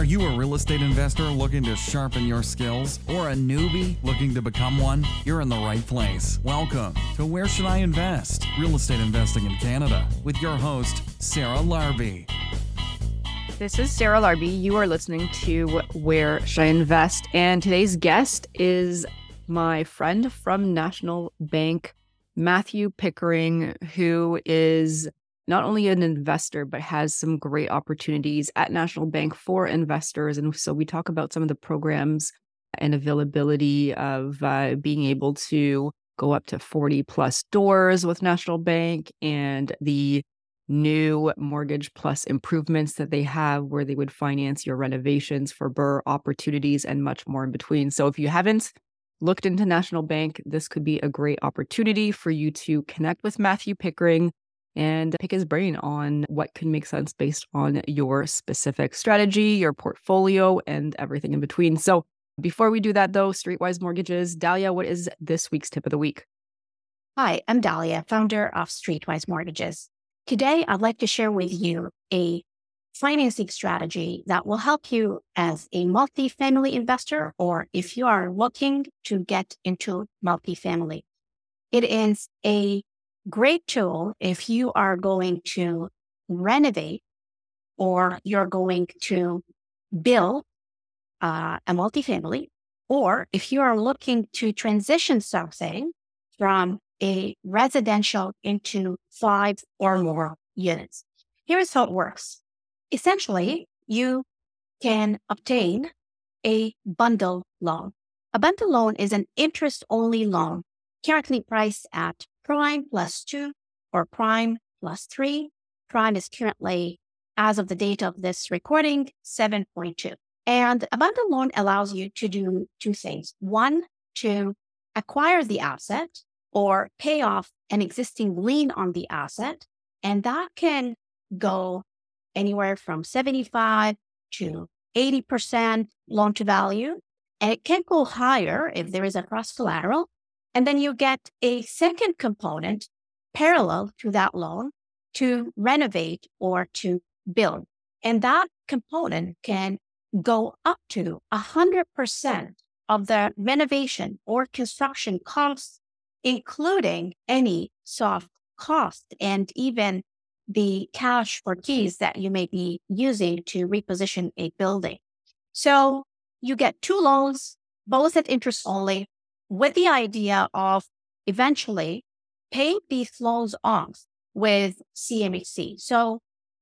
Are you a real estate investor looking to sharpen your skills or a newbie looking to become one? You're in the right place. Welcome to Where Should I Invest? Real Estate Investing in Canada with your host, Sarah Larby. This is Sarah Larby. You are listening to Where Should I Invest? And today's guest is my friend from National Bank, Matthew Pickering, who is not only an investor, but has some great opportunities at National Bank for investors. And so we talk about some of the programs and availability of uh, being able to go up to 40 plus doors with National Bank and the new mortgage plus improvements that they have where they would finance your renovations for BRRRR opportunities and much more in between. So if you haven't looked into National Bank, this could be a great opportunity for you to connect with Matthew Pickering and pick his brain on what can make sense based on your specific strategy, your portfolio, and everything in between. So, before we do that, though, Streetwise Mortgages, Dahlia, what is this week's tip of the week? Hi, I'm Dahlia, founder of Streetwise Mortgages. Today, I'd like to share with you a financing strategy that will help you as a multifamily investor or if you are looking to get into multifamily. It is a great tool if you are going to renovate or you're going to build uh, a multifamily, or if you are looking to transition something from a residential into five or more units. Here's how it works. Essentially, you can obtain a bundle loan. A bundle loan is an interest only loan currently priced at prime plus two or prime plus three. Prime is currently, as of the date of this recording, 7.2. And a bundle loan allows you to do two things. One, to acquire the asset or pay off an existing lien on the asset. And that can go anywhere from 75 to 80% loan to value. And it can go higher if there is a cross collateral and then you get a second component parallel to that loan to renovate or to build. And that component can go up to 100% of the renovation or construction costs, including any soft cost and even the cash for keys that you may be using to reposition a building. So you get two loans, both at interest only, with the idea of eventually paying these loans off with CMHC. So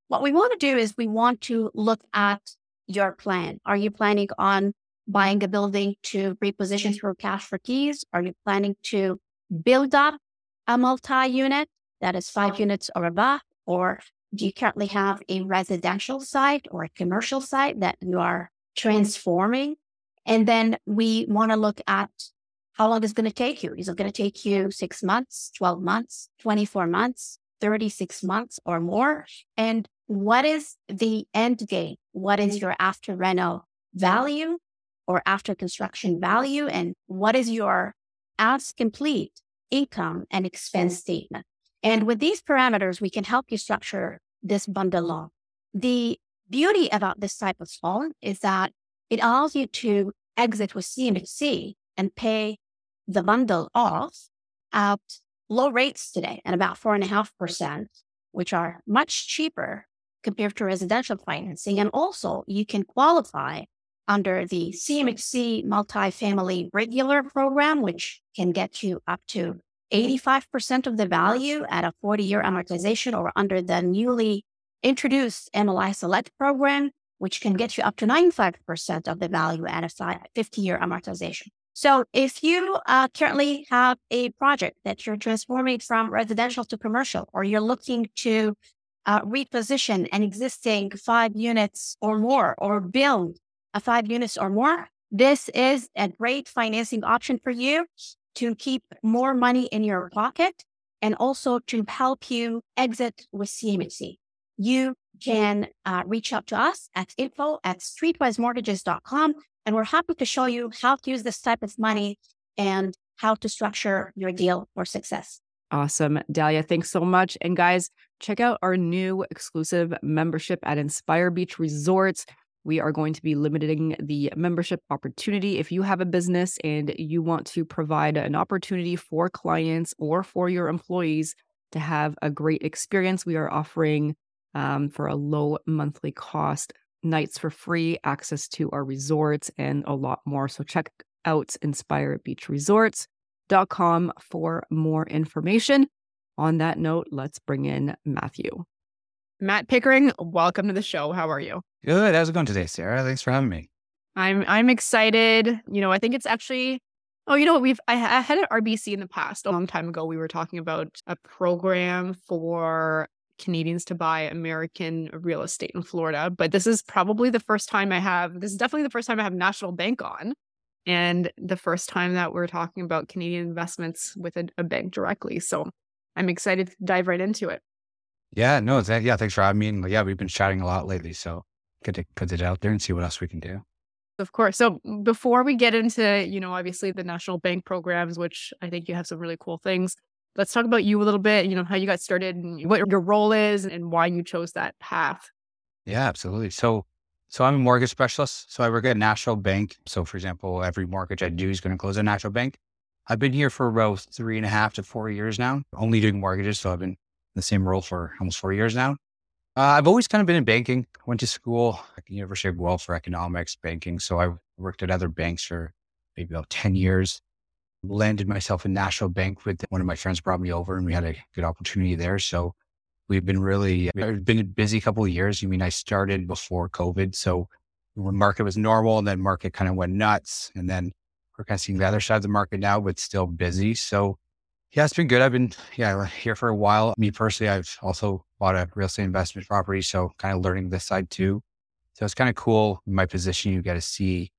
what we want to do is we want to look at your plan. Are you planning on buying a building to reposition through cash for keys? Are you planning to build up a multi-unit that is five units or above? Or do you currently have a residential site or a commercial site that you are transforming? And then we want to look at how long is it going to take you? Is it going to take you six months, 12 months, 24 months, 36 months or more? And what is the end game? What is your after reno value or after construction value? And what is your as complete income and expense statement? And with these parameters, we can help you structure this bundle loan. The beauty about this type of loan is that it allows you to exit with CMHC and pay the bundle off at low rates today and about four and a half percent, which are much cheaper compared to residential financing. And also you can qualify under the CMHC multifamily regular program, which can get you up to 85% of the value at a 40 year amortization or under the newly introduced MLI Select program, which can get you up to 95% of the value at a 50 year amortization. So if you uh, currently have a project that you're transforming from residential to commercial, or you're looking to uh, reposition an existing five units or more, or build a five units or more, this is a great financing option for you to keep more money in your pocket and also to help you exit with CMHC. You can uh, reach out to us at info at streetwisemortgages.com and we're happy to show you how to use this type of money and how to structure your deal for success. Awesome. Dahlia, thanks so much. And guys, check out our new exclusive membership at Inspire Beach Resorts. we are going to be limiting the membership opportunity. If you have a business and you want to provide an opportunity for clients or for your employees to have a great experience, we are offering um, for a low monthly cost nights for free, access to our resorts, and a lot more. So check out inspirebeachresorts.com for more information. On that note, let's bring in Matthew. Matt Pickering, welcome to the show. How are you? Good. How's it going today, Sarah? Thanks for having me. I'm I'm excited. You know, I think it's actually Oh, you know what? We've I, I had an RBC in the past. A long time ago, we were talking about a program for Canadians to buy American real estate in Florida. But this is probably the first time I have. This is definitely the first time I have National Bank on, and the first time that we're talking about Canadian investments with a, a bank directly. So I'm excited to dive right into it. Yeah, no, that, yeah, thanks for having me. And yeah, we've been chatting a lot lately, so good to put it out there and see what else we can do. Of course. So before we get into, you know, obviously the national bank programs, which I think you have some really cool things, let's talk about you a little bit, you know, how you got started and what your role is and why you chose that path. Yeah, absolutely. So so I'm a mortgage specialist. So I work at a National Bank. So for example, every mortgage I do is going to close at National Bank. I've been here for about three and a half to four years now, only doing mortgages. So I've been in the same role for almost four years now. Uh, I've always kind of been in banking. Went to school at the University of Guelph for economics, banking. So I worked at other banks for maybe about 10 years. Landed myself in National Bank with one of my friends brought me over and we had a good opportunity there. So we've been really, we've been a busy couple of years. I mean, I started before COVID. So when market was normal and then market kind of went nuts. And then we're kind of seeing the other side of the market now, but still busy. So yeah, it's been good. I've been yeah here for a while. Me personally, I've also bought a real estate investment property, so kind of learning this side too. So it's kind of cool. My position, you get to see,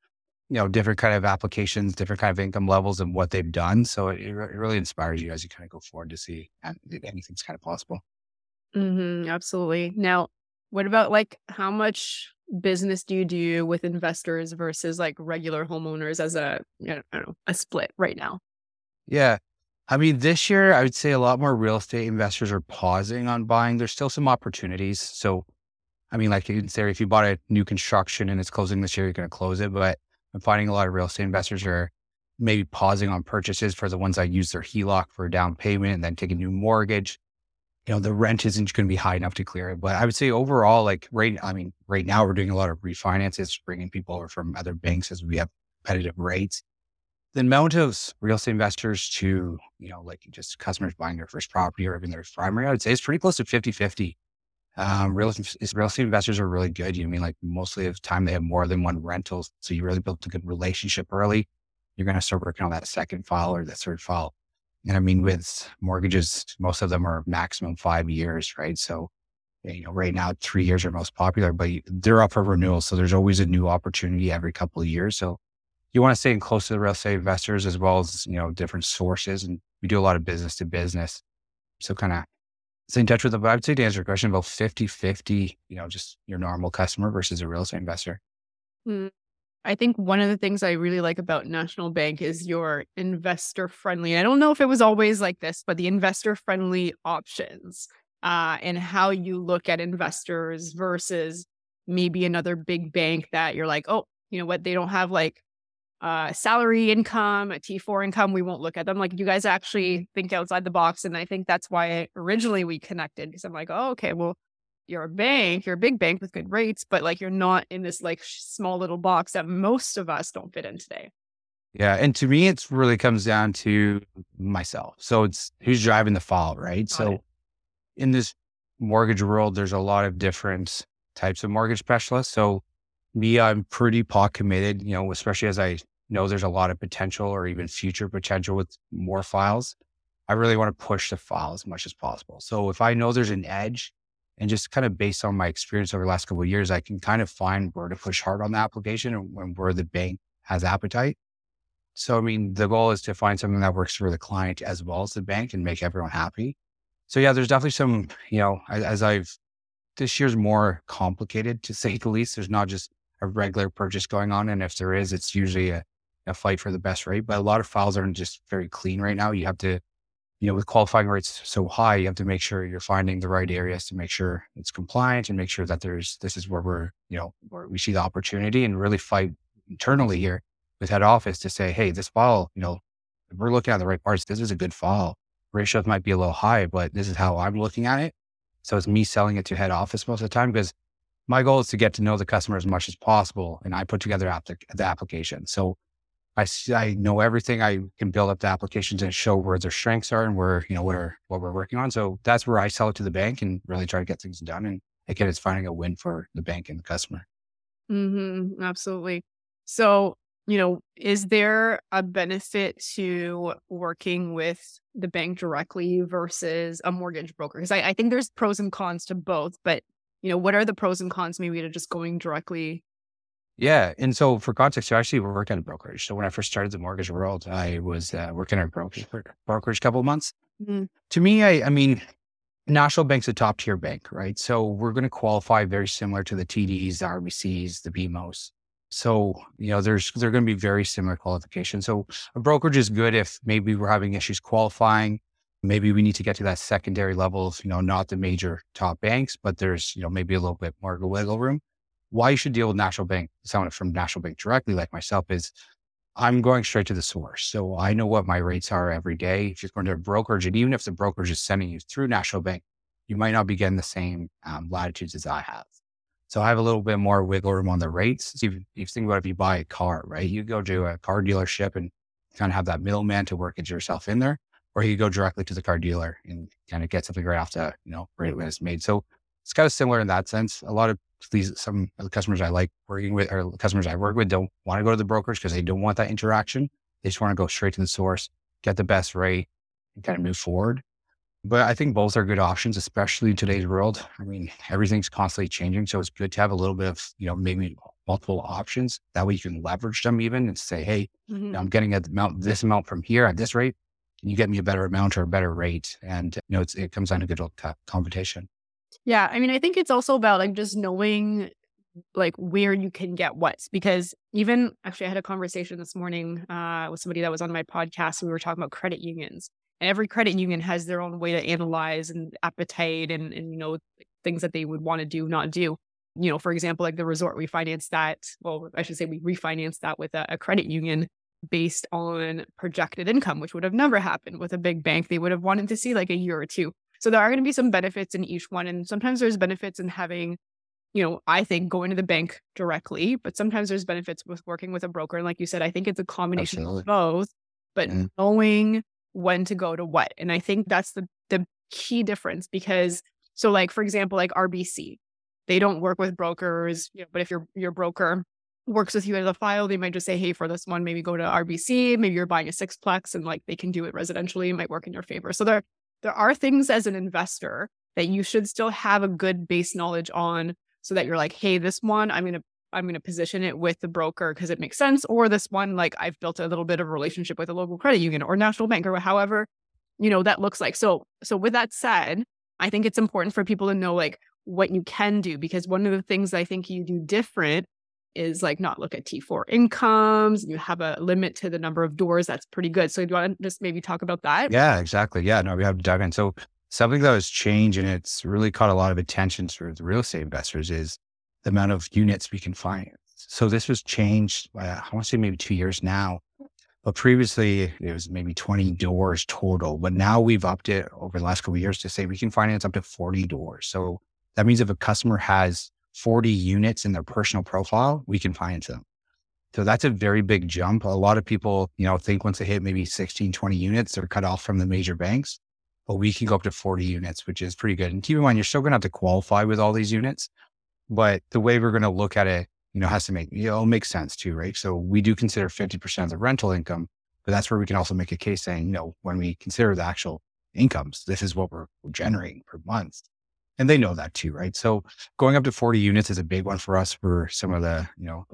you know, different kind of applications, different kind of income levels, and what they've done. So it, it really inspires you as you kind of go forward to see anything's kind of possible. Mm-hmm, absolutely. Now, what about like how much business do you do with investors versus like regular homeowners as a you know, I don't know a split right now? Yeah. I mean, this year, I would say a lot more real estate investors are pausing on buying. There's still some opportunities. So, I mean, like you can say, if you bought a new construction and it's closing this year, you're going to close it. But I'm finding a lot of real estate investors are maybe pausing on purchases for the ones that use their HELOC for a down payment and then take a new mortgage. You know, the rent isn't going to be high enough to clear it. But I would say overall, like right, I mean, right now we're doing a lot of refinances, bringing people over from other banks as we have competitive rates the amount of real estate investors to, you know, like just customers buying their first property or even their primary, I would say it's pretty close to 50 50. Um, real, real estate investors are really good. You know, I mean, like mostly of the time they have more than one rental. So you really built a good relationship early. You're going to start working on that second file or that third file. And I mean, with mortgages, most of them are maximum five years, right? So, you know, right now, three years are most popular, but they're up for renewal. So there's always a new opportunity every couple of years. So you want to stay close to the real estate investors as well as, you know, different sources. And we do a lot of business to business. So kind of stay in touch with them. But I would say to answer your question about 50 50, you know, just your normal customer versus a real estate investor. Mm. I think one of the things I really like about National Bank is your investor friendly. I don't know if it was always like this, but the investor friendly options uh, and how you look at investors versus maybe another big bank that you're like, oh, you know what, they don't have like uh, salary income, a T4 income, we won't look at them. Like you guys actually think outside the box. And I think that's why originally we connected because I'm like, oh, okay, well, you're a bank, you're a big bank with good rates, but like you're not in this like small little box that most of us don't fit in today. Yeah. And to me, it really comes down to myself. So it's who's driving the file, right? Got so it. in this mortgage world, there's a lot of different types of mortgage specialists. So me, I'm pretty pot committed, you know, especially as I know there's a lot of potential or even future potential with more files. I really want to push the file as much as possible. So if I know there's an edge and just kind of based on my experience over the last couple of years, I can kind of find where to push hard on the application and where the bank has appetite. So, I mean, the goal is to find something that works for the client as well as the bank and make everyone happy. So, yeah, there's definitely some, you know, as I've, this year's more complicated to say the least. There's not just a regular purchase going on. And if there is, it's usually a, a fight for the best rate. But a lot of files aren't just very clean right now. You have to you know, with qualifying rates so high, you have to make sure you're finding the right areas to make sure it's compliant and make sure that there's, this is where we're, you know, where we see the opportunity and really fight internally here with head office to say, hey, this file, you know, we're looking at the right parts. This is a good file. Ratios might be a little high, but this is how I'm looking at it. So it's me selling it to head office most of the time because my goal is to get to know the customer as much as possible. And I put together the application. So I, I know everything. I can build up the applications and show where their strengths are and where, you know, what are, what we're working on. So that's where I sell it to the bank and really try to get things done. And again, it's finding a win for the bank and the customer. Mm-hmm, absolutely. So, you know, is there a benefit to working with the bank directly versus a mortgage broker? Because I, I think there's pros and cons to both, but you know, what are the pros and cons maybe to just going directly yeah. And so for context, I actually worked at a brokerage. So when I first started the mortgage world, I was uh, working at a brokerage for brokerage couple of months. Mm-hmm. To me, I, I mean, National Bank's a top tier bank, right? So we're going to qualify very similar to the TDs, the RBCs, the BMOs. So, you know, there's, they're going to be very similar qualifications. So a brokerage is good if maybe we're having issues qualifying. Maybe we need to get to that secondary levels, you know, not the major top banks, but there's, you know, maybe a little bit more wiggle room why you should deal with National Bank, someone from National Bank directly, like myself, is I'm going straight to the source. So I know what my rates are every day. If you're going to a brokerage, and even if the brokerage is sending you through National Bank, you might not be getting the same um, latitudes as I have. So I have a little bit more wiggle room on the rates. So if you think about if you buy a car, right? You go to a car dealership and kind of have that middleman to work it yourself in there, or you go directly to the car dealer and kind of get something right off the, you know, right when it's made. So it's kind of similar in that sense. A lot of these some of the customers I like working with or customers I work with don't want to go to the brokers because they don't want that interaction. They just want to go straight to the source, get the best rate, and kind of move forward. But I think both are good options, especially in today's world. I mean, everything's constantly changing. So it's good to have a little bit of, you know, maybe multiple options. That way you can leverage them even and say, hey, mm-hmm. I'm getting a amount, this amount from here at this rate. You get me a better amount or a better rate? And, you know, it comes down to good old competition. Yeah, I mean, I think it's also about like just knowing like where you can get what because even actually I had a conversation this morning uh, with somebody that was on my podcast. and We were talking about credit unions, and every credit union has their own way to analyze and appetite and and you know things that they would want to do, not do. You know, for example, like the resort, we financed that. Well, I should say we refinanced that with a, a credit union based on projected income, which would have never happened with a big bank. They would have wanted to see like a year or two. So there are going to be some benefits in each one. And sometimes there's benefits in having, you know, I think going to the bank directly, but sometimes there's benefits with working with a broker. And like you said, I think it's a combination Absolutely. of both, but mm. knowing when to go to what. And I think that's the the key difference because so like for example, like RBC, they don't work with brokers, you know, but if your your broker works with you as a file, they might just say, hey, for this one, maybe go to RBC. Maybe you're buying a sixplex and like they can do it residentially, it might work in your favor. So there there are things as an investor that you should still have a good base knowledge on so that you're like, hey, this one, I'm going to I'm going to position it with the broker because it makes sense. Or this one, like I've built a little bit of a relationship with a local credit union or national bank or however, you know, that looks like. So, so with that said, I think it's important for people to know like what you can do because one of the things I think you do different is like not look at T4 incomes. You have a limit to the number of doors. That's pretty good. So do you want to just maybe talk about that? Yeah, exactly. Yeah, no, we have to dive in. So something that has changed and it's really caught a lot of attention for the real estate investors is the amount of units we can finance. So this was changed, uh, I want to say maybe two years now. But previously it was maybe 20 doors total. But now we've upped it over the last couple of years to say we can finance up to 40 doors. So that means if a customer has 40 units in their personal profile, we can find them. So that's a very big jump. A lot of people, you know, think once they hit maybe 16, 20 units, they're cut off from the major banks, but we can go up to 40 units, which is pretty good. And keep in mind, you're still going to have to qualify with all these units, but the way we're going to look at it, you know, has to make, you know, make sense too, right? So we do consider 50% of the rental income, but that's where we can also make a case saying, you know, when we consider the actual incomes, this is what we're generating per month and they know that too, right? So going up to 40 units is a big one for us for some of the, you know,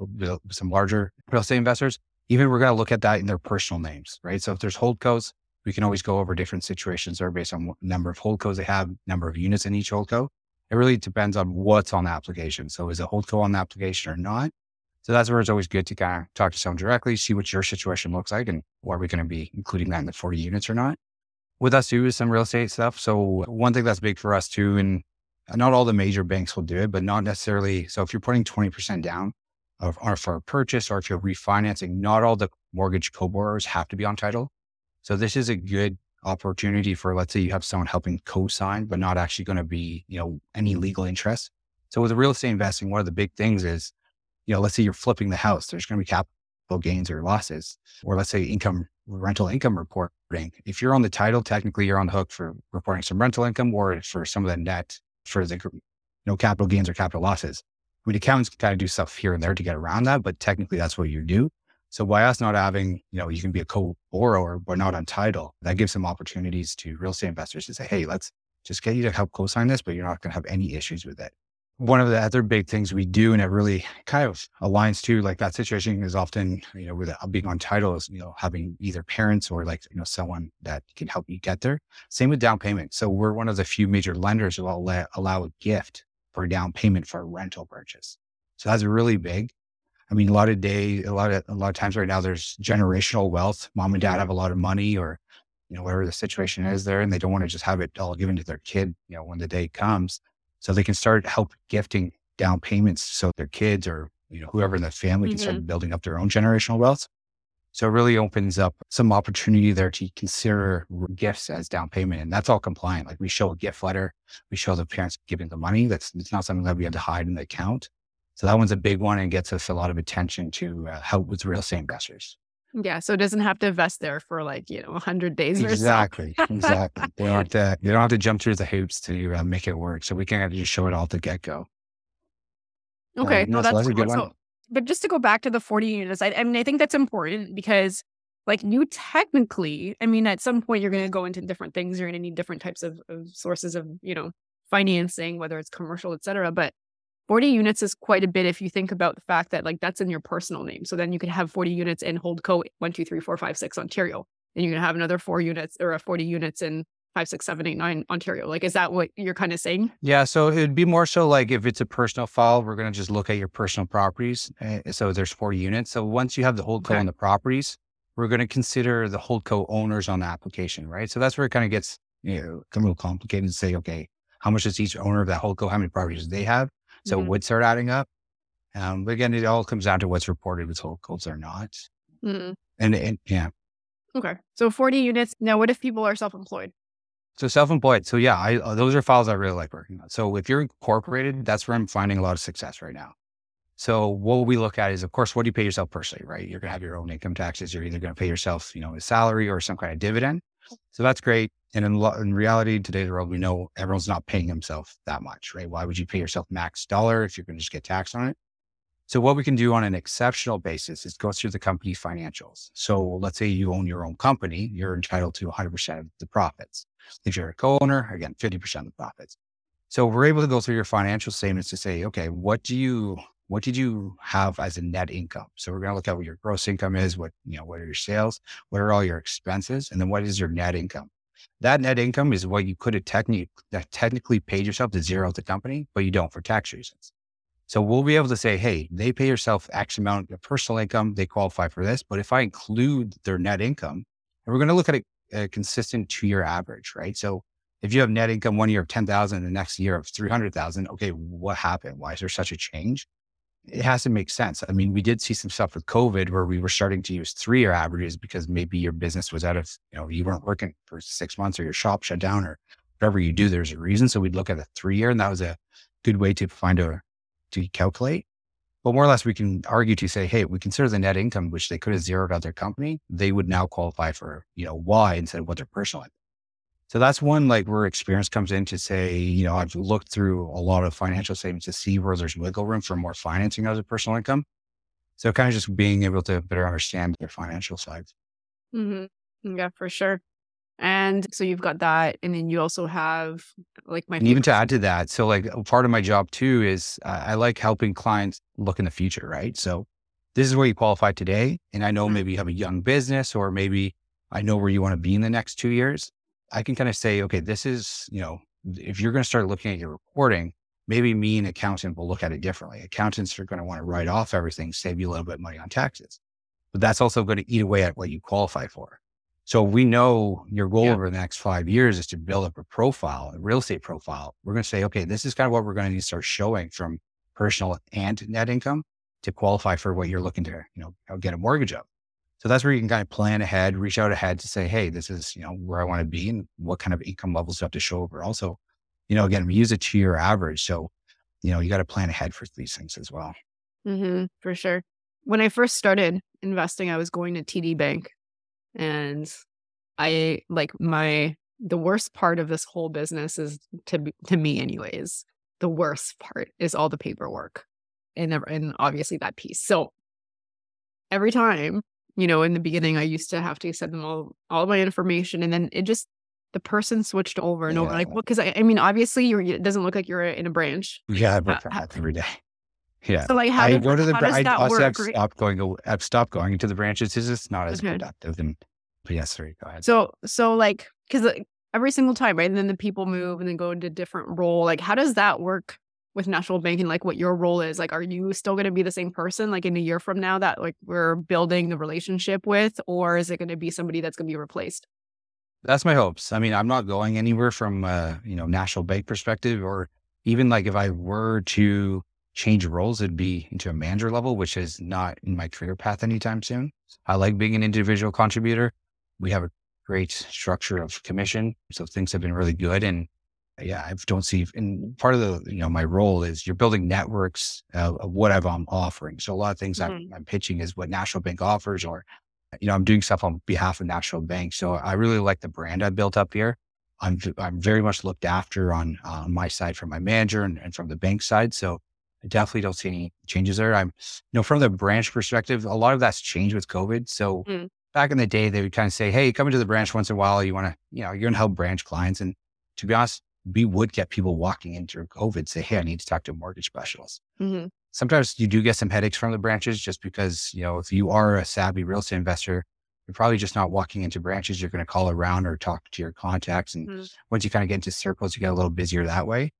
some larger real estate investors. Even we're going to look at that in their personal names, right? So if there's hold holdcos, we can always go over different situations or based on number of hold holdcos they have, number of units in each hold holdco. It really depends on what's on the application. So is a holdco on the application or not? So that's where it's always good to kind of talk to someone directly, see what your situation looks like and are we going to be including that in the 40 units or not. with us too is some real estate stuff. So one thing that's big for us too, and not all the major banks will do it, but not necessarily. So if you're putting 20% down or for a purchase or if you're refinancing, not all the mortgage co-borrowers have to be on title. So this is a good opportunity for, let's say you have someone helping co-sign, but not actually going to be, you know, any legal interest. So with real estate investing, one of the big things is, you know, let's say you're flipping the house, there's going to be capital gains or losses, or let's say income rental income reporting. If you're on the title, technically you're on the hook for reporting some rental income or for some of the net for the you know capital gains or capital losses. I mean, accountants can kind of do stuff here and there to get around that, but technically that's what you do. So by us not having, you know, you can be a co-borrower, but not on title, that gives some opportunities to real estate investors to say, hey, let's just get you to help co-sign this, but you're not going to have any issues with it one of the other big things we do, and it really kind of aligns to like that situation is often, you know, with uh, being on title is, you know, having either parents or like, you know, someone that can help you get there. Same with down payment. So we're one of the few major lenders who will allow a gift for a down payment for a rental purchase. So that's really big. I mean, a lot of day, a lot of, a lot of times right now, there's generational wealth. Mom and dad mm-hmm. have a lot of money or, you know, whatever the situation is there, and they don't want to just have it all given to their kid, you know, when the day comes so they can start help gifting down payments so their kids or you know whoever in the family can mm-hmm. start building up their own generational wealth. So it really opens up some opportunity there to consider gifts as down payment. And that's all compliant. Like we show a gift letter, we show the parents giving the money. That's it's not something that we have to hide in the account. So that one's a big one and gets us a lot of attention to uh, help with real estate investors. Yeah, so it doesn't have to vest there for like you know 100 days or exactly, exactly. They don't have to. They don't have to jump through the hoops to uh, make it work. So we can just show it all to get go. Okay, uh, no, that's, so that's a good one. So, but just to go back to the 40 units, I, I mean, I think that's important because like you technically, I mean, at some point you're going to go into different things. You're going to need different types of, of sources of you know financing, whether it's commercial, et cetera. But 40 units is quite a bit if you think about the fact that like that's in your personal name. So then you could have 40 units in Holdco one, two, three, four, five, six Ontario. And you can have another four units or 40 units in five, six, seven, eight, nine Ontario. Like, is that what you're kind of saying? Yeah. So it'd be more so like if it's a personal file, we're going to just look at your personal properties. Uh, so there's four units. So once you have the Holdco okay. and the properties, we're going to consider the Holdco owners on the application, right? So that's where it kind of gets you know, a little complicated to say, okay, how much does each owner of that Holdco, how many properties do they have? So mm-hmm. would start adding up. Um, but again, it all comes down to what's reported with Holdcos or not. Mm-hmm. And, and yeah. Okay. So 40 units. Now, what if people are self employed? So self-employed. So yeah, I, uh, those are files I really like working on. So if you're incorporated, that's where I'm finding a lot of success right now. So what we look at is, of course, what do you pay yourself personally, right? You're going to have your own income taxes. You're either going to pay yourself, you know, a salary or some kind of dividend. So that's great. And in, lo- in reality, today's world, we know everyone's not paying himself that much, right? Why would you pay yourself max dollar if you're going to just get taxed on it? So what we can do on an exceptional basis is go through the company financials. So let's say you own your own company, you're entitled to 100% of the profits. If you're a co-owner, again, 50% of the profits. So we're able to go through your financial statements to say, okay, what do you what did you have as a net income? So we're going to look at what your gross income is, what you know, what are your sales, what are all your expenses, and then what is your net income. That net income is what you could have technically that uh, technically paid yourself to zero the company, but you don't for tax reasons. So we'll be able to say, hey, they pay yourself X amount of personal income, they qualify for this. But if I include their net income, and we're going to look at a, a uh, consistent two year average, right? So if you have net income one year of 10,000 and the next year of 300,000, okay, what happened? Why is there such a change? It has to make sense. I mean, we did see some stuff with COVID where we were starting to use three year averages because maybe your business was out of, you know, you weren't working for six months or your shop shut down or whatever you do, there's a reason. So we'd look at a three year and that was a good way to find a, to calculate. But more or less, we can argue to say, hey, we consider the net income, which they could have zeroed out their company, they would now qualify for, you know, Y instead of what their personal income. So that's one like where experience comes in to say, you know, I've looked through a lot of financial statements to see where there's wiggle room for more financing as a personal income. So kind of just being able to better understand their financial side. Mm-hmm. Yeah, for sure. And so you've got that, and then you also have like my. And even to add to that, so like part of my job too is uh, I like helping clients look in the future, right? So this is where you qualify today, and I know mm-hmm. maybe you have a young business, or maybe I know where you want to be in the next two years. I can kind of say, okay, this is, you know, if you're going to start looking at your reporting, maybe me and accountant will look at it differently. Accountants are going to want to write off everything, save you a little bit of money on taxes. But that's also going to eat away at what you qualify for. So we know your goal Yeah. over the next five years is to build up a profile, a real estate profile. We're going to say, okay, this is kind of what we're going to need to start showing from personal and net income to qualify for what you're looking to, you know, get a mortgage of. So that's where you can kind of plan ahead, reach out ahead to say, hey, this is, you know, where I want to be and what kind of income levels I have to show over. Also, you know, again, we use a two year average. So, you know, you got to plan ahead for these things as well. Mm-hmm, for sure. When I first started investing, I was going to TD Bank, and I like my the worst part of this whole business is to to me, anyways. The worst part is all the paperwork, and and obviously that piece. So every time, you know, in the beginning, I used to have to send them all all my information, and then it just the person switched over and over. Like, well, because I, I mean, obviously, you're it doesn't look like you're in a branch. Yeah, I work Uh, how- every day. Yeah. So like, how, I go to the, how bra- does I that also have right? stopped going, to, I've stopped going to the branches. Is it's just not as Okay. productive. And, but yes, sorry, go ahead. So so like because every single time, right? And then the people move and then go into different role. Like, how does that work with national banking? Like, what your role is? Like, are you still going to be the same person like in a year from now that like we're building the relationship with, or is it going to be somebody that's going to be replaced? That's my hopes. I mean, I'm not going anywhere from you know, national bank perspective, or even like if I were to change roles, it'd be into a manager level, which is not in my career path anytime soon. I like being an individual contributor. We have a great structure of commission. So things have been really good. And yeah, I don't see, and part of the, you know, my role is you're building networks uh, of what I've, I'm offering. So a lot of things I'm, I'm pitching is what National Bank offers, or, you know, I'm doing stuff on behalf of National Bank. So I really like the brand I built up here. I'm, I'm very much looked after on, on my side from my manager and, and from the bank side. So I definitely don't see any changes there. I'm, you know, from the branch perspective, a lot of that's changed with COVID. So Mm. back in the day, they would kind of say, Hey, come into the branch once in a while. You want to, you know, you're going to help branch clients. And to be honest, we would get people walking into COVID say, Hey, I need to talk to a mortgage specialist. Mm-hmm. Sometimes you do get some headaches from the branches just because, you know, if you are a savvy real estate investor, you're probably just not walking into branches. You're going to call around or talk to your contacts. And Mhm. once you kind of get into circles, you get a little busier that way.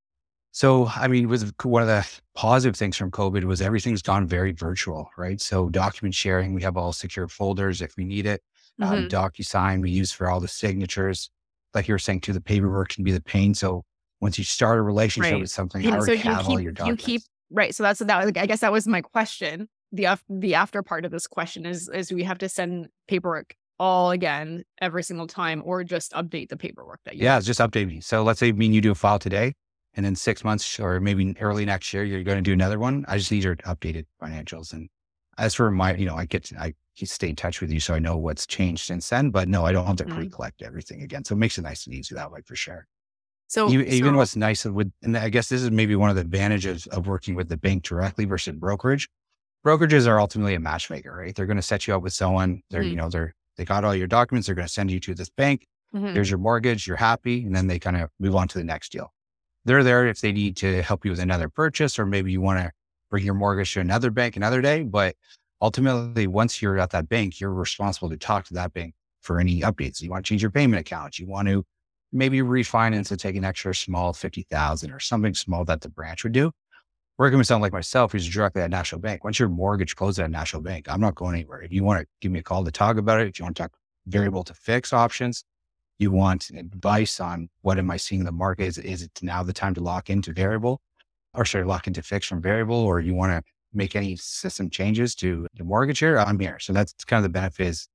So, I mean, was one of the positive things from COVID was everything's gone very virtual, right? So document sharing, we have all secure folders if we need it. Um, DocuSign we use for all the signatures. Like you were saying too, the paperwork can be the pain. So once you start a relationship Right. with something, And so already you have all keep your you keep right. So that's that. Like, I guess that was my question. The the after part of this question is is we have to send paperwork all again every single time, or just update the paperwork that you Yeah, it's just update me. So let's say me and you do a file today, and then six months or maybe early next year, you're going to do another one. I just need your updated financials. And as for my, you know, I get, to, I stay in touch with you. So I know what's changed since then, but no, I don't have to Mhm. pre-collect everything again. So it makes it nice and easy that way for sure. So even, even what's nice with, and I guess this is maybe one of the advantages of working with the bank directly versus brokerage. Brokerages are ultimately a matchmaker, right? They're going to set you up with someone. They're, Mhm. you know, they're, they got all your documents. They're going to send you to this bank Mhm. there's your mortgage, you're happy, and then they kind of move on to the next deal. They're there if they need to help you with another purchase, or maybe you want to bring your mortgage to another bank another day. But ultimately, once you're at that bank, you're responsible to talk to that bank for any updates. You want to change your payment account, you want to maybe refinance and take an extra small 50,000 or something small that the branch would do. Working with someone like myself who's directly at National Bank, once your mortgage closes at National Bank, I'm not going anywhere. If you want to give me a call to talk about it, if you want to talk variable to fix options, you want advice on what am I seeing in the market? Is, is it now the time to lock into variable or sorry, lock into fixed from variable, or you want to make any system changes to the mortgage here? I'm here. So that's kind of the benefit is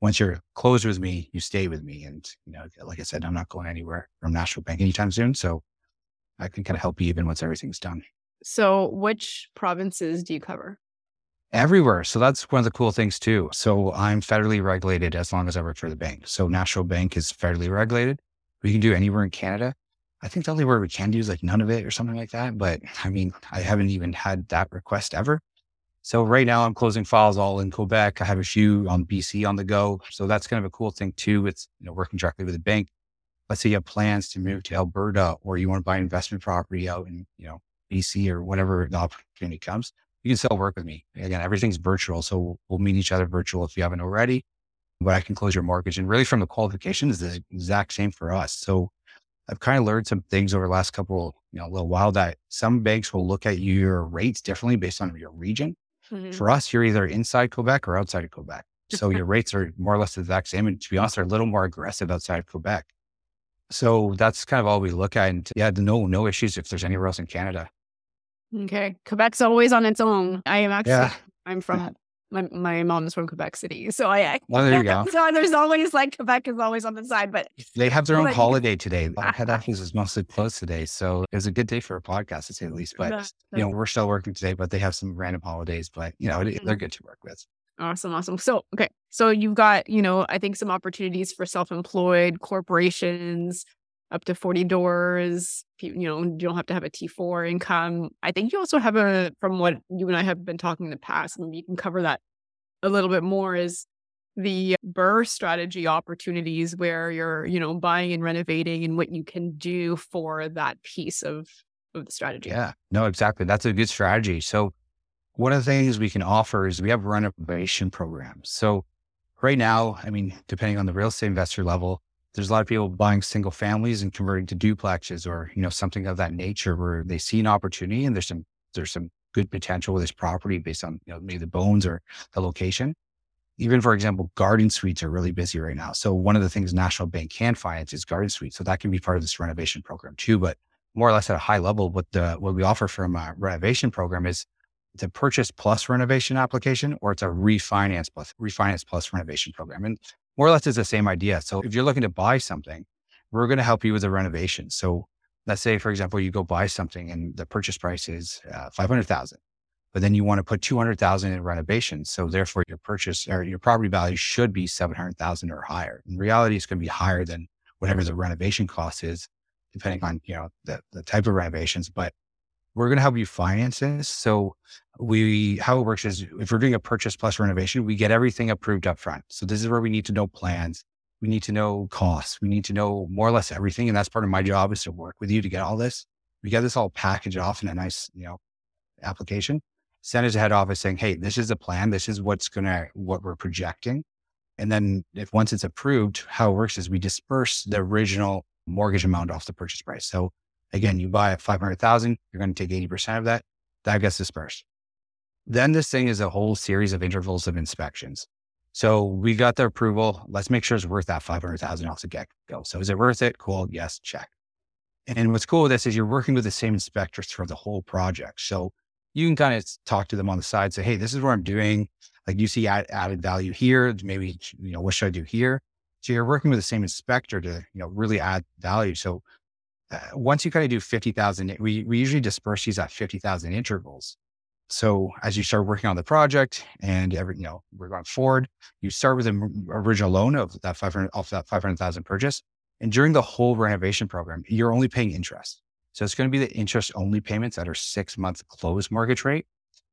once you're closed with me, you stay with me. And, you know, like I said, I'm not going anywhere from National Bank anytime soon. So I can kind of help you even once everything's done. So, which provinces do you cover? Everywhere. So that's one of the cool things too. So I'm federally regulated as long as I work for the bank. So National Bank is federally regulated. We can do anywhere in Canada. I think the only word we can do is like Nunavut or something like that. But I mean, I haven't even had that request ever. So right now I'm closing files all in Quebec. I have a few on BC on the go. So that's kind of a cool thing too. It's, you know, working directly with the bank. Let's say you have plans to move to Alberta or you want to buy investment property out in, you know, BC or whatever the opportunity comes you can still work with me. Again, everything's virtual. So we'll meet each other virtual if you haven't already, but I can close your mortgage. And really from the qualifications, the exact same for us. So I've kind of learned some things over the last couple, you know, a little while that some banks will look at your rates differently based on your region. Mhm. For us, you're either inside Quebec or outside of Quebec. So your rates are more or less the exact same. And to be honest, they're a little more aggressive outside of Quebec. So that's kind of all we look at. And yeah, no, no issues if there's anywhere else in Canada. Okay. Quebec's always on its own. I am actually, Yeah. I'm from, my, my mom's from Quebec City. So I, there you go. so there's always like Quebec is always on the side, but They have their own Like- holiday today. Our head office is mostly closed today. So it was a good day for a podcast to say the least. But, you know, we're still working today, but they have some random holidays, but, you know, it- they're mm-hmm. good to work with. Awesome, awesome. So, okay. So you've got, you know, I think some opportunities for self-employed corporations up to 40 doors. You know, you don't have to have a T4 income. I think you also have a, from what you and I have been talking in the past, maybe you can cover that a little bit more is the BRRRR strategy opportunities where you're, you know, buying and renovating and what you can do for that piece of, of the strategy. Yeah, no, exactly. That's a good strategy. So one of the things we can offer is we have renovation programs. So right now, I mean, depending on the real estate investor level, there's a lot of people buying single families and converting to duplexes or, you know, something of that nature where they see an opportunity and there's some, there's some good potential with this property based on, you know, maybe the bones or the location. Even for example, garden suites are really busy right now. So one of the things National Bank can finance is garden suites. So that can be part of this renovation program too. But more or less at a high level, what the what we offer from a renovation program is it's a purchase plus renovation application or it's a refinance plus refinance plus renovation program. And more or less it's the same idea. So if you're looking to buy something, we're going to help you with the renovation. So let's say, for example, you go buy something and the purchase price is uh, 500,000, but then you want to put 200,000 in renovation. So therefore your purchase or your property value should be 700,000 or higher. In reality, it's going to be higher than whatever the renovation cost is, depending on, you know, the, the type of renovations, but we're going to help you finance this. So we, how it works is if we're doing a purchase plus renovation, we get everything approved up front. So this is where we need to know plans. We need to know costs. We need to know more or less everything. And that's part of my job is to work with you to get all this. We get this all packaged off in a nice, you know, application, send it to head office saying, Hey, this is the plan. This is what's to, what we're projecting. And then if once it's approved, how it works is we disperse the original mortgage amount off the purchase price. So again, you buy at 500,000, you're going to take 80% of that. That gets dispersed. Then this thing is a whole series of intervals of inspections. So we got the approval. Let's make sure it's worth that 500,000 off get go. So is it worth it? Cool. Yes. Check. And what's cool with this is you're working with the same inspectors for the whole project. So you can kind of talk to them on the side, say, Hey, this is what I'm doing. Like you see add, added value here. Maybe, you know, what should I do here? So you're working with the same inspector to, you know, really add value. So uh, once you kind of do 50,000, we, we usually disperse these at 50,000 intervals. So as you start working on the project and every, you know, we're going forward, you start with an original loan of that 500, off that 500,000 purchase. And during the whole renovation program, you're only paying interest. So it's going to be the interest only payments at our six month close mortgage rate.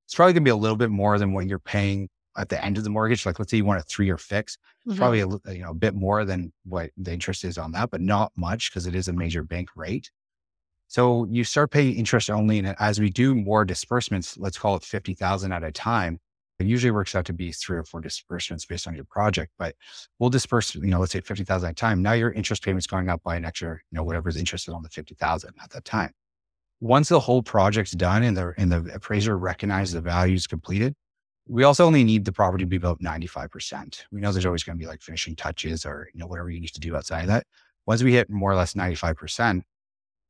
It's probably going to be a little bit more than what you're paying at the end of the mortgage. Like let's say you want a three year fix, it's mm-hmm. probably a, you know, a bit more than what the interest is on that, but not much because it is a major bank rate. So you start paying interest only. And as we do more disbursements, let's call it 50,000 at a time. It usually works out to be three or four disbursements based on your project, but we'll disperse, you know, let's say 50,000 at a time. Now your interest payment's going up by an extra, you know, whatever's interested on the 50,000 at that time. Once the whole project's done and the, and the appraiser recognizes the value is completed, we also only need the property to be about 95%. We know there's always going to be like finishing touches or, you know, whatever you need to do outside of that. Once we hit more or less 95%,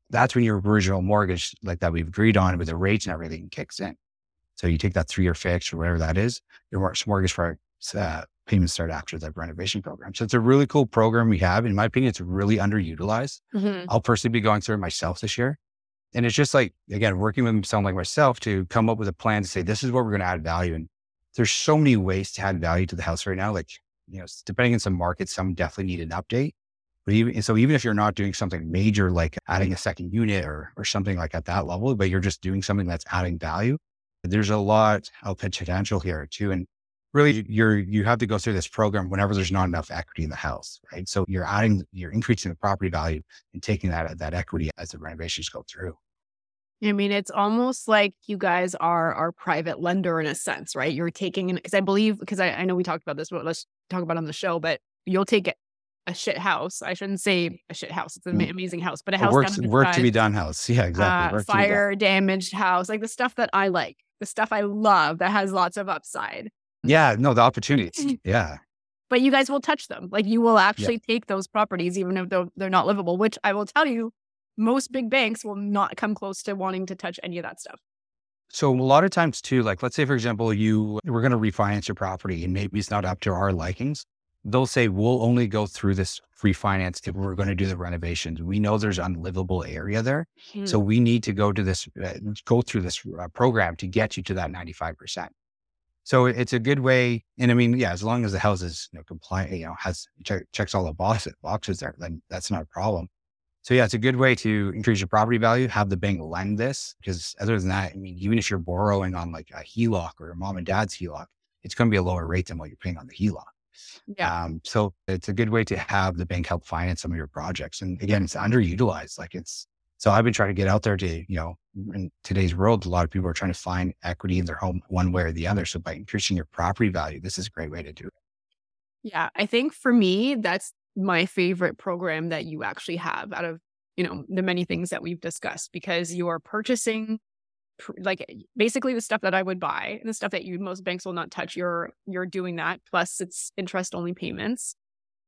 that's when your original mortgage, like that we've agreed on with the rates and everything kicks in. So you take that three year fix or whatever that is, your mortgage for uh, payments start after the renovation program. So it's a really cool program we have. In my opinion, it's really underutilized. Mhm. I'll personally be going through it myself this year. And it's just like, again, working with someone like myself to come up with a plan to say, this is where we're going to add value. And there's so many ways to add value to the house right now. Like, you know, depending on some markets, some definitely need an update. But even so, even if you're not doing something major like adding a second unit or or something like at that level, but you're just doing something that's adding value, there's a lot of potential here too. And really, you're you have to go through this program whenever there's not enough equity in the house, right? So you're adding, you're increasing the property value and taking that that equity as the renovations go through. I mean, it's almost like you guys are our private lender in a sense, right? You're taking, because I believe, because I, I know we talked about this, but let's talk about it on the show, but you'll take a, a shit house. I shouldn't say a shit house. It's an Mm. amazing house, but a house work, damaged work to be done house. Yeah, exactly. uh, Work to be done. fire damaged house, like the stuff that I like, the stuff I love that has lots of upside. Yeah, no, the opportunities. Yeah. But you guys will touch them. Like you will actually take those properties, even if they're, they're not livable, which I will tell you, most big banks will not come close to wanting to touch any of that stuff. So a lot of times too, like let's say for example, you we're going to refinance your property and maybe it's not up to our likings. They'll say we'll only go through this refinance if we're going to do the renovations. We know there's unlivable area there, Hmm. so we need to go to this uh, go through this uh, program to get you to that ninety five percent. So it's a good way, and I mean, yeah, as long as the house is you know, compliant, you know, has check, checks all the boxes boxes there, then that's not a problem. So yeah, it's a good way to increase your property value. Have the bank lend this because other than that, I mean, even if you're borrowing on like a HELOC or a mom and dad's HELOC, it's going to be a lower rate than what you're paying on the HELOC. Yeah. Um, so it's a good way to have the bank help finance some of your projects. And again, it's underutilized. Like it's so I've been trying to get out there to you know in today's world, a lot of people are trying to find equity in their home one way or the other. So by increasing your property value, this is a great way to do it. Yeah, I think for me, that's my favorite program that you actually have out of, you know, the many things that we've discussed because you are purchasing like eh, basically the stuff that I would buy and the stuff that you most banks will not touch. You're you're doing that plus it's interest only payments,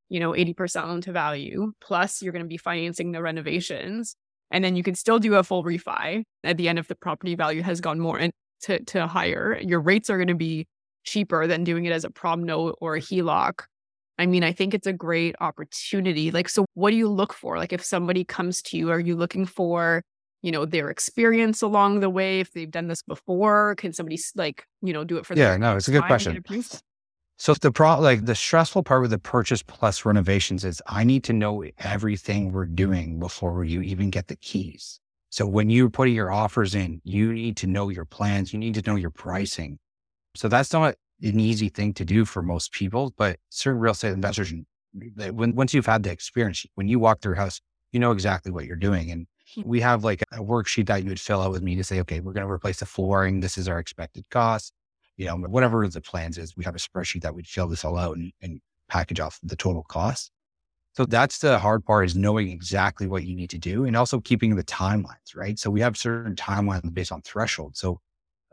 you know, 80% loan to value, plus you're going to be financing the renovations. And then you can still do a full refi at the end if the property value has gone more in, to, to higher. Your rates are going to be cheaper than doing it as a prom note or a HELOC. I mean, I think it's a great opportunity. Like, so what do you look for? Like, if somebody comes to you, are you looking for, you know, their experience along the way? If they've done this before, can somebody like, you know, do it for Yeah, no, it's a good time and get question. So the pro like the stressful part with the purchase plus renovations is I need to know everything we're doing before you even get the keys. So when you're putting your offers in, you need to know your plans. You need to know your pricing. So that's not an easy thing to do for most people, but certain real estate investors, when once you've had the experience, when you walk through a house, you know exactly what you're doing. And hmm. we have like a worksheet that you would fill out with me to say, okay, we're going to replace the flooring. This is our expected cost you know, whatever the plans is, we have a spreadsheet that we'd fill this all out and, and package off the total cost. So that's the hard part is knowing exactly what you need to do and also keeping the timelines, right? So we have certain timelines based on threshold. So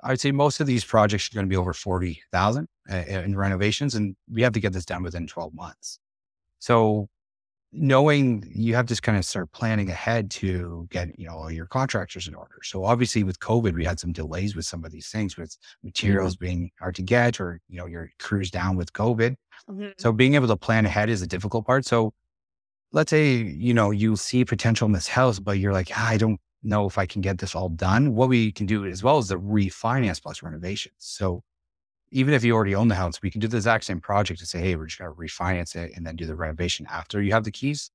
I would say most of these projects are going to be over 40,000 uh, in renovations and we have to get this done within 12 months. So knowing you have to kind of start planning ahead to get, you know, all your contractors in order. So obviously with COVID, we had some delays with some of these things with materials being hard to get or, you know, your crews down with COVID. Mhm. So being able to plan ahead is a difficult part. So let's say, you know, you see potential in this house, but you're like, "Ah, I don't know if I can get this all done. What we can do as well is the refinance plus renovations. So even if you already own the house, we can do the exact same project and say, hey, we're just going to refinance it and then do the renovation after you have the keys.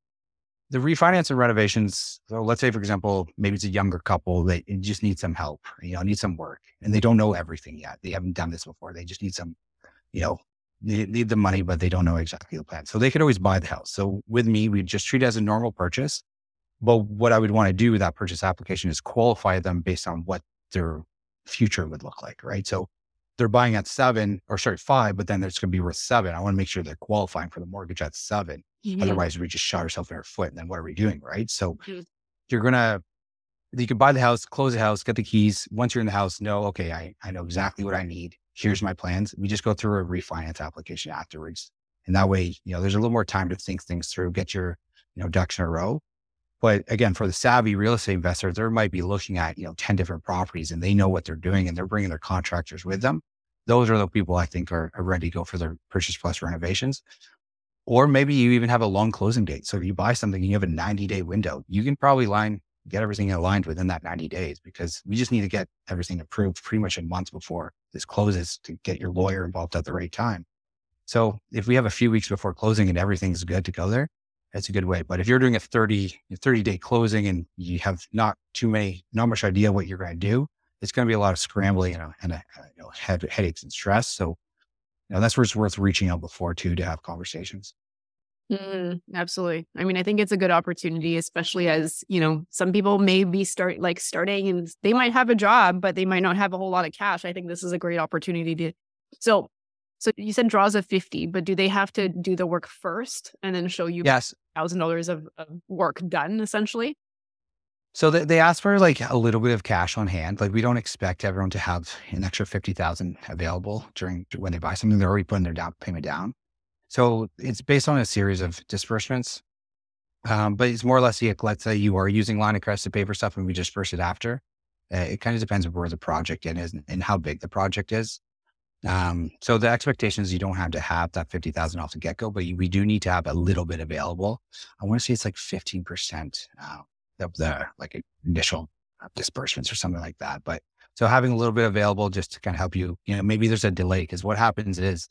The refinance and renovations. So let's say, for example, maybe it's a younger couple that just need some help, you know, need some work and they don't know everything yet. They haven't done this before. They just need some, you know, they need the money, but they don't know exactly the plan. So they could always buy the house. So with me, we just treat it as a normal purchase. But what I would want to do with that purchase application is qualify them based on what their future would look like, right? So they're buying at seven or sorry, five, but then it's going to be worth seven. I want to make sure they're qualifying for the mortgage at seven. Otherwise, we just shot ourselves in our foot. And then what are we doing? Right. So Mhm. you're going to, you can buy the house, close the house, get the keys. Once you're in the house, know, okay, I, I know exactly what I need. Here's my plans. We just go through a refinance application afterwards. And that way, you know, there's a little more time to think things through, get your, you know, ducks in a row. But again, for the savvy real estate investor, they might be looking at, you know, 10 different properties and they know what they're doing and they're bringing their contractors with them. Those are the people I think are, are ready to go for their purchase plus renovations. Or maybe you even have a long closing date. So if you buy something and you have a 90 day window, you can probably line, get everything aligned within that 90 days because we just need to get everything approved pretty much a month before this closes to get your lawyer involved at the right time. So if we have a few weeks before closing and everything's good to go there, that's a good way. But if you're doing a 30, 30 day closing and you have not too many, not much idea what you're going to do, it's going to be a lot of scrambling and, a, and a, you know, head, headaches and stress. So, you know, that's where it's worth reaching out before too to have conversations. Mm, absolutely. I mean, I think it's a good opportunity, especially as, you know, some people may be start like starting and they might have a job, but they might not have a whole lot of cash. I think this is a great opportunity to so so you said draws of 50, but do they have to do the work first and then show you Yes. thousand dollars of, of work done essentially? So they, they ask for like a little bit of cash on hand. Like we don't expect everyone to have an extra 50,000 available during when they buy something. They're already putting their down payment down. So it's based on a series of disbursements. Um, but it's more or less like, let's say you are using line of credit to pay for stuff and we disperse it after. Uh, it kind of depends on where the project is and how big the project is. Um, so the expectation is you don't have to have that 50,000 off the get go, but you, we do need to have a little bit available. I want to say it's like 15% uh, of the like initial disbursements or something like that. But so having a little bit available just to kind of help you, you know, maybe there's a delay because what happens is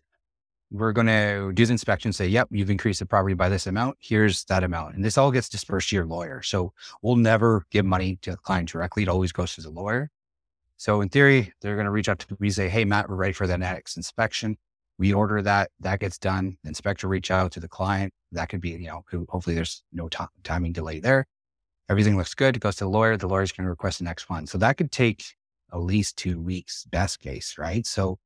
we're going to do the inspection, say, yep, you've increased the property by this amount. Here's that amount. And this all gets dispersed to your lawyer. So we'll never give money to the client directly. It always goes to the lawyer. So in theory, they're going to reach out to me, say, Hey, Matt, we're ready for the next inspection. We order that, that gets done. The inspector reach out to the client. That could be, you know, hopefully there's no t- timing delay there. Everything looks good. It goes to the lawyer. The lawyer's going to request the next one. So that could take at least two weeks, best case, right? So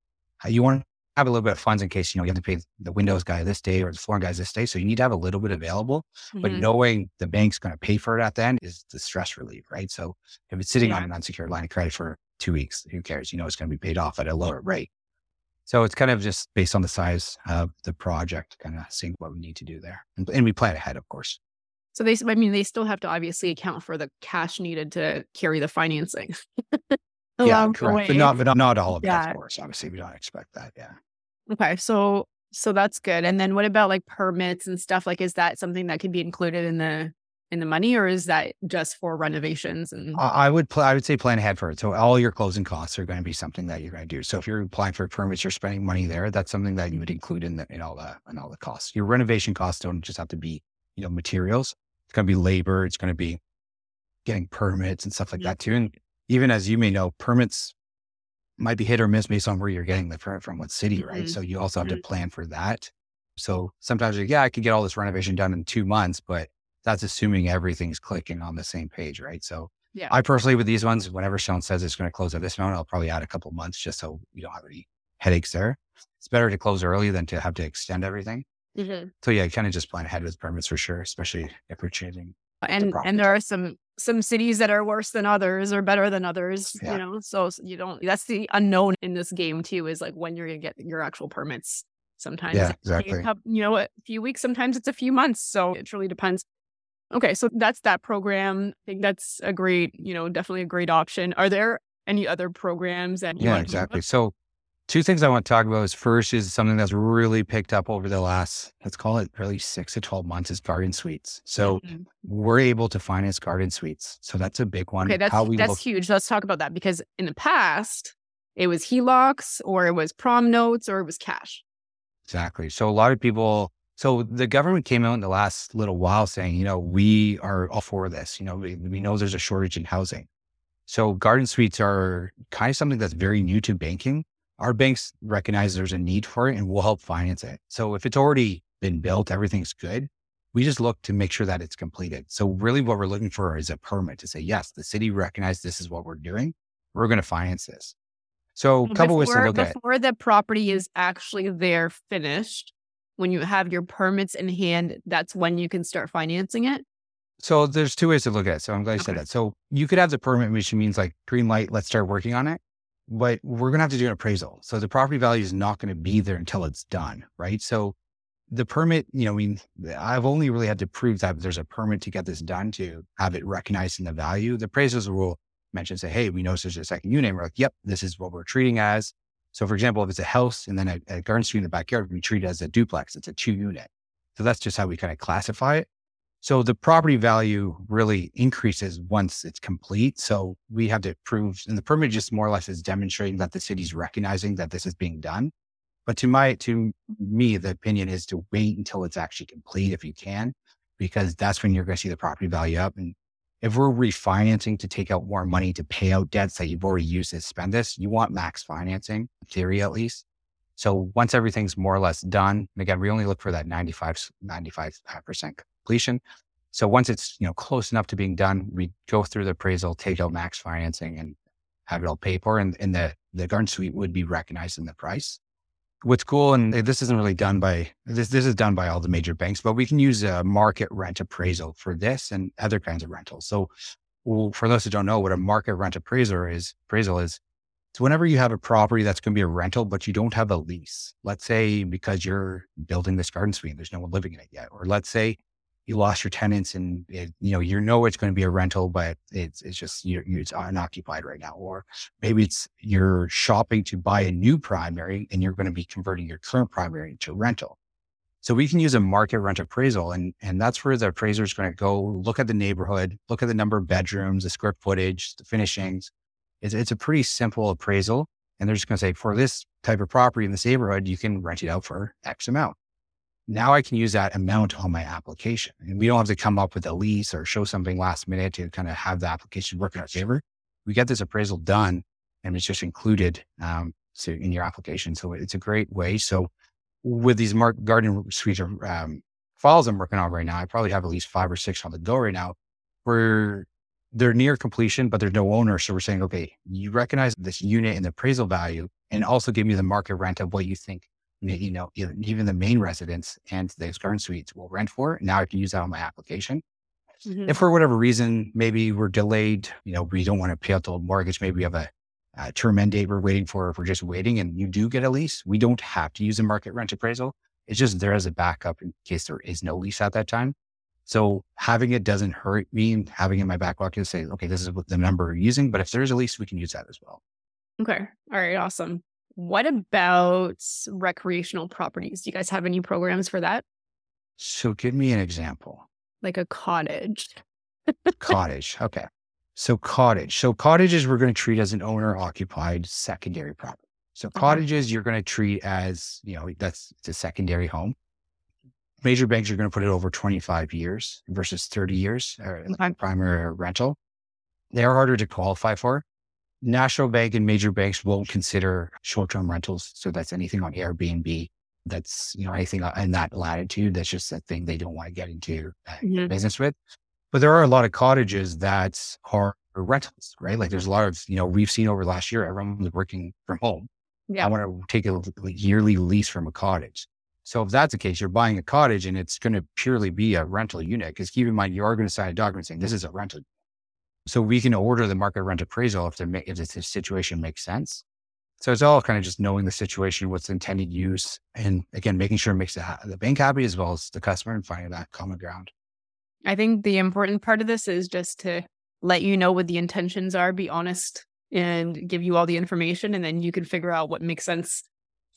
you want to have a little bit of funds in case, you know, you have to pay the Windows guy this day or the flooring guys this day. So you need to have a little bit available, mm-hmm. but knowing the bank's going to pay for it at the end is the stress relief, right? So if it's sitting yeah. on an unsecured line of credit for two weeks. Who cares? You know, it's going to be paid off at a lower rate. So it's kind of just based on the size of the project, kind of seeing what we need to do there. And, and we plan ahead, of course. So they, I mean, they still have to obviously account for the cash needed to carry the financing. yeah, correct. But not, but not all of yeah. that, of course. Obviously, we don't expect that. Yeah. Okay. So, so that's good. And then what about like permits and stuff? Like, is that something that could be included in the in the money, or is that just for renovations? And I would pl- I would say plan ahead for it. So all your closing costs are going to be something that you're going to do. So if you're applying for permits, you're spending money there. That's something that you would include in the in all the in all the costs. Your renovation costs don't just have to be you know materials. It's going to be labor. It's going to be getting permits and stuff like that too. And even as you may know, permits might be hit or miss based on where you're getting the permit from, what city, right? Mm-hmm. So you also have mm-hmm. to plan for that. So sometimes, you're yeah, I could get all this renovation done in two months, but that's assuming everything's clicking on the same page, right? So yeah. I personally, with these ones, whenever Sean says it's going to close at this amount, I'll probably add a couple months just so we don't have any headaches there. It's better to close early than to have to extend everything. Mm-hmm. So yeah, kind of just plan ahead with permits for sure, especially if we're changing. And and there are some some cities that are worse than others or better than others, yeah. you know. So you don't. That's the unknown in this game too. Is like when you're gonna get your actual permits. Sometimes, yeah, exactly. Couple, you know, a few weeks. Sometimes it's a few months. So it really depends. Okay, so that's that program. I think that's a great, you know, definitely a great option. Are there any other programs that Yeah, exactly. So two things I want to talk about is first is something that's really picked up over the last, let's call it really six to 12 months is garden suites. So mm-hmm. we're able to finance garden suites. So that's a big one. Okay, that's, that's look- huge. Let's talk about that because in the past, it was HELOCs or it was prom notes or it was cash. Exactly. So a lot of people so the government came out in the last little while saying, you know, we are all for this. You know, we, we know there's a shortage in housing. So garden suites are kind of something that's very new to banking. Our banks recognize there's a need for it and we'll help finance it. So if it's already been built, everything's good. We just look to make sure that it's completed. So really what we're looking for is a permit to say, yes, the city recognizes this is what we're doing. We're going to finance this. So a couple ways to look before at Before the property is actually there finished, when you have your permits in hand, that's when you can start financing it? So there's two ways to look at it. So I'm glad you okay. said that. So you could have the permit, which means like green light, let's start working on it. But we're going to have to do an appraisal. So the property value is not going to be there until it's done. Right. So the permit, you know, I mean, I've only really had to prove that there's a permit to get this done to have it recognized in the value. The appraisals will mention, say, hey, we know there's a second unit. We're like, yep, this is what we're treating as. So, for example, if it's a house and then a, a garden suite in the backyard, we treat it as a duplex. It's a two unit. So that's just how we kind of classify it. So the property value really increases once it's complete. So we have to prove, and the permit just more or less is demonstrating that the city's recognizing that this is being done. But to my, to me, the opinion is to wait until it's actually complete if you can, because that's when you're going to see the property value up. And if we're refinancing to take out more money to pay out debts that you've already used to spend this, you want max financing, theory at least. So once everything's more or less done, again, we only look for that 95, 95% completion. So once it's, you know, close enough to being done, we go through the appraisal, take out max financing and have it all paid for. And, and the, the garden suite would be recognized in the price what's cool, and eh, this isn't really done by this. This is done by all the major banks, but we can use a market rent appraisal for this and other kinds of rentals. So for those who don't know what a market rent appraiser is, appraisal is, it's whenever you have a property that's going to be a rental, but you don't have a lease. Let's say because you're building this garden suite, there's no one living in it yet, or let's say you lost your tenants and it, you know you know it's going to be a rental, but it's it's just you're, it's unoccupied right now, or maybe it's you're shopping to buy a new primary and you're going to be converting your current primary to rental. So we can use a market rent appraisal, and and that's where the appraiser is going to go look at the neighborhood, look at the number of bedrooms, the square footage, the finishings. It's it's a pretty simple appraisal, and they're just going to say for this type of property in this neighborhood, you can rent it out for X amount now I can use that amount on my application. And we don't have to come up with a lease or show something last minute to kind of have the application work in our favor. We get this appraisal done and it's just included um, so in your application. So it's a great way. So with these Mark Garden Suite um, files I'm working on right now, I probably have at least five or six on the go right now where they're near completion, but there's no owner. So we're saying, okay, you recognize this unit and the appraisal value and also give me the market rent of what you think you know, even the main residence and the garden suites will rent for. Now I can use that on my application. Mm-hmm. If for whatever reason, maybe we're delayed, you know, we don't want to pay out the old mortgage, maybe we have a, a term end date we're waiting for, if we're just waiting and you do get a lease, we don't have to use a market rent appraisal. It's just there as a backup in case there is no lease at that time. So having it doesn't hurt me. Having it in my back pocket to say, okay, this is what the number we're using. But if there's a lease, we can use that as well. Okay. All right. Awesome. What about recreational properties? Do you guys have any programs for that? So give me an example. Like a cottage. cottage. Okay. So cottage. So cottages we're going to treat as an owner occupied secondary property. So uh-huh. cottages you're going to treat as, you know, that's it's a secondary home. Major banks are going to put it over 25 years versus 30 years or okay. primary rental. They're harder to qualify for. National Bank and major banks won't consider short-term rentals. So that's anything on Airbnb. That's, you know, anything in that latitude. That's just a thing they don't want to get into uh, mm-hmm. business with. But there are a lot of cottages that are rentals, right? Like there's a lot of, you know, we've seen over last year, everyone was working from home. Yeah. I want to take a yearly lease from a cottage. So if that's the case, you're buying a cottage and it's going to purely be a rental unit. Because keep in mind, you are going to sign a document saying this is a rental so we can order the market rent appraisal if the, if the situation makes sense. So it's all kind of just knowing the situation, what's the intended use, and again, making sure it makes the, the bank happy as well as the customer and finding that common ground. I think the important part of this is just to let you know what the intentions are, be honest, and give you all the information, and then you can figure out what makes sense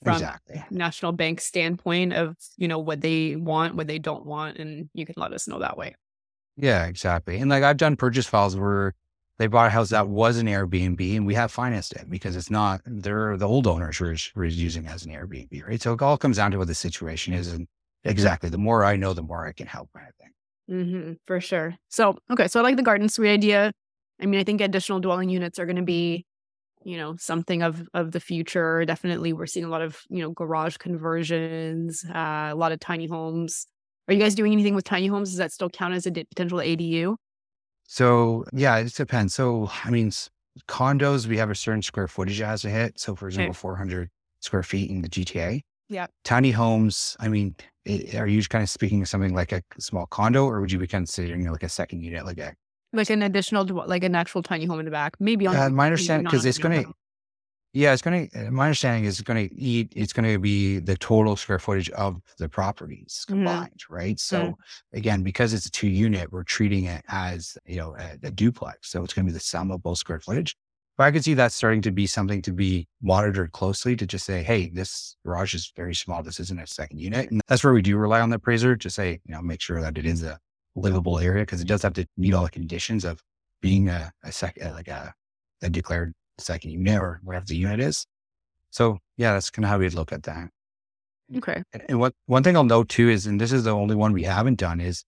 from exactly. national bank standpoint of you know what they want, what they don't want, and you can let us know that way. Yeah, exactly. And like I've done purchase files where they bought a house that was an Airbnb and we have financed it because it's not, they're the old owners were, using as an Airbnb, right? So it all comes down to what the situation is. And exactly, the more I know, the more I can help, I think. Mm-hmm, for sure. So, okay. So I like the garden suite idea. I mean, I think additional dwelling units are going to be, you know, something of of the future. Definitely, we're seeing a lot of you know garage conversions, uh, a lot of tiny homes. Are you guys doing anything with tiny homes? Does that still count as a potential ADU? So yeah, it depends. So I mean, condos we have a certain square footage it has to hit. So for example, okay. 400 square feet in the GTA. Yeah. Tiny homes. I mean, it, are you kind of speaking of something like a small condo, or would you be considering like a second unit, like a like an additional, like an actual tiny home in the back? Maybe on. Uh, my understanding, because it's going to yeah, it's going to, uh, my understanding is it's going to eat, it's going to be the total square footage of the properties mm-hmm. combined, mm-hmm. right? So mm-hmm. again, because it's a two unit, we're treating it as, you know, a, a duplex. So it's going to be the sum of both square footage. But I could see that starting to be something to be monitored closely to just say, hey, this garage is very small. This isn't a second unit. And that's where we do rely on the appraiser to say, you know, make sure that it is a livable area because it does have to meet all the conditions of being a, a second, like a, a declared second unit or whatever the unit is. So yeah, that's kind of how we'd look at that. Okay. And, and what one thing I'll note too is, and this is the only one we haven't done, is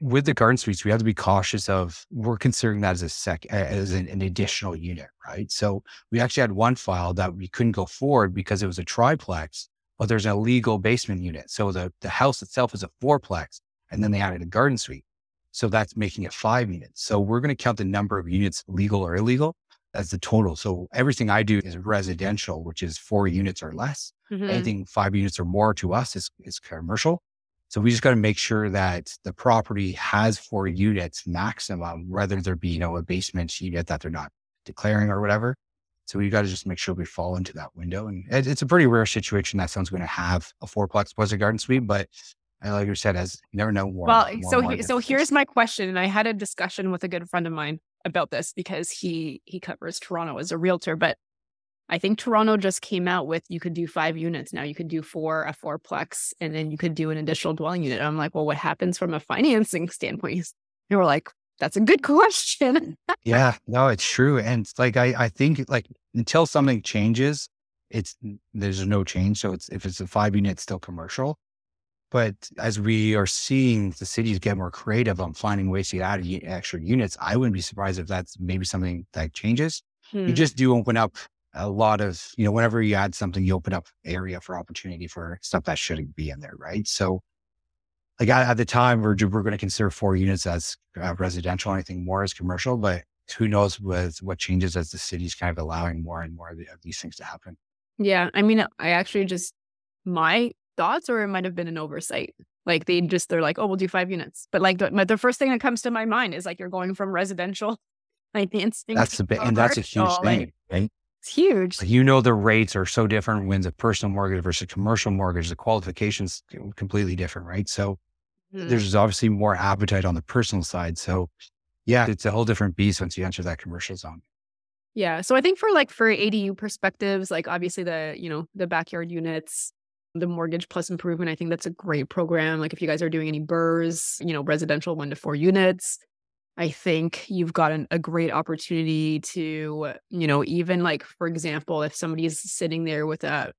with the garden suites, we have to be cautious of we're considering that as a sec as an, an, additional unit, right? So we actually had one file that we couldn't go forward because it was a triplex, but there's an illegal basement unit. So the the house itself is a fourplex, and then they added a garden suite. So that's making it five units. So we're going to count the number of units legal or illegal as the total. So everything I do is residential, which is four units or less. Mm-hmm. Anything five units or more to us is, is commercial. So we just got to make sure that the property has four units maximum, whether there be, you know, a basement unit that they're not declaring or whatever. So we got to just make sure we fall into that window. And it, it's a pretty rare situation that someone's going to have a fourplex plus a garden suite, but I like you said, as you never know more. Well, so market so here's my question, and I had a discussion with a good friend of mine about this because he he covers Toronto as a realtor, but I think Toronto just came out with you could do five units now. You could do four, a fourplex, and then you could do an additional dwelling unit. I'm like, well, what happens from a financing standpoint? They were like, that's a good question. yeah, no, it's true. And like, I, I think like until something changes, it's, there's no change. So it's, if it's a five unit, still commercial. But as we are seeing the cities get more creative on finding ways to add u- extra units, I wouldn't be surprised if that's maybe something that changes. Hmm. You just do open up a lot of, you know, whenever you add something, you open up area for opportunity for stuff that shouldn't be in there. Right. So like at, at the time we're, we're going to consider four units as uh, residential, anything more as commercial, but who knows with what changes as the city's kind of allowing more and more of, the, of these things to happen. Yeah, I mean, I actually just my thoughts, or it might have been an oversight. Like they just they're like, oh, we'll do five units, but like the, the first thing that comes to my mind is like you're going from residential financing. That's the, bi- and that's a huge commercial, like, thing, right? It's huge. You know, the rates are so different when the personal mortgage versus commercial mortgage, the qualifications completely different, right? So Mhm. there's obviously more appetite on the personal side. So yeah, it's a whole different beast once you enter that commercial zone. Yeah. So I think for like for ADU perspectives, like obviously the, you know, the backyard units, the mortgage plus improvement, I think that's a great program. Like if you guys are doing any BRRRRs, you know, residential one to four units, I think you've got an, a great opportunity to, you know, even like, for example, if somebody's sitting there with a,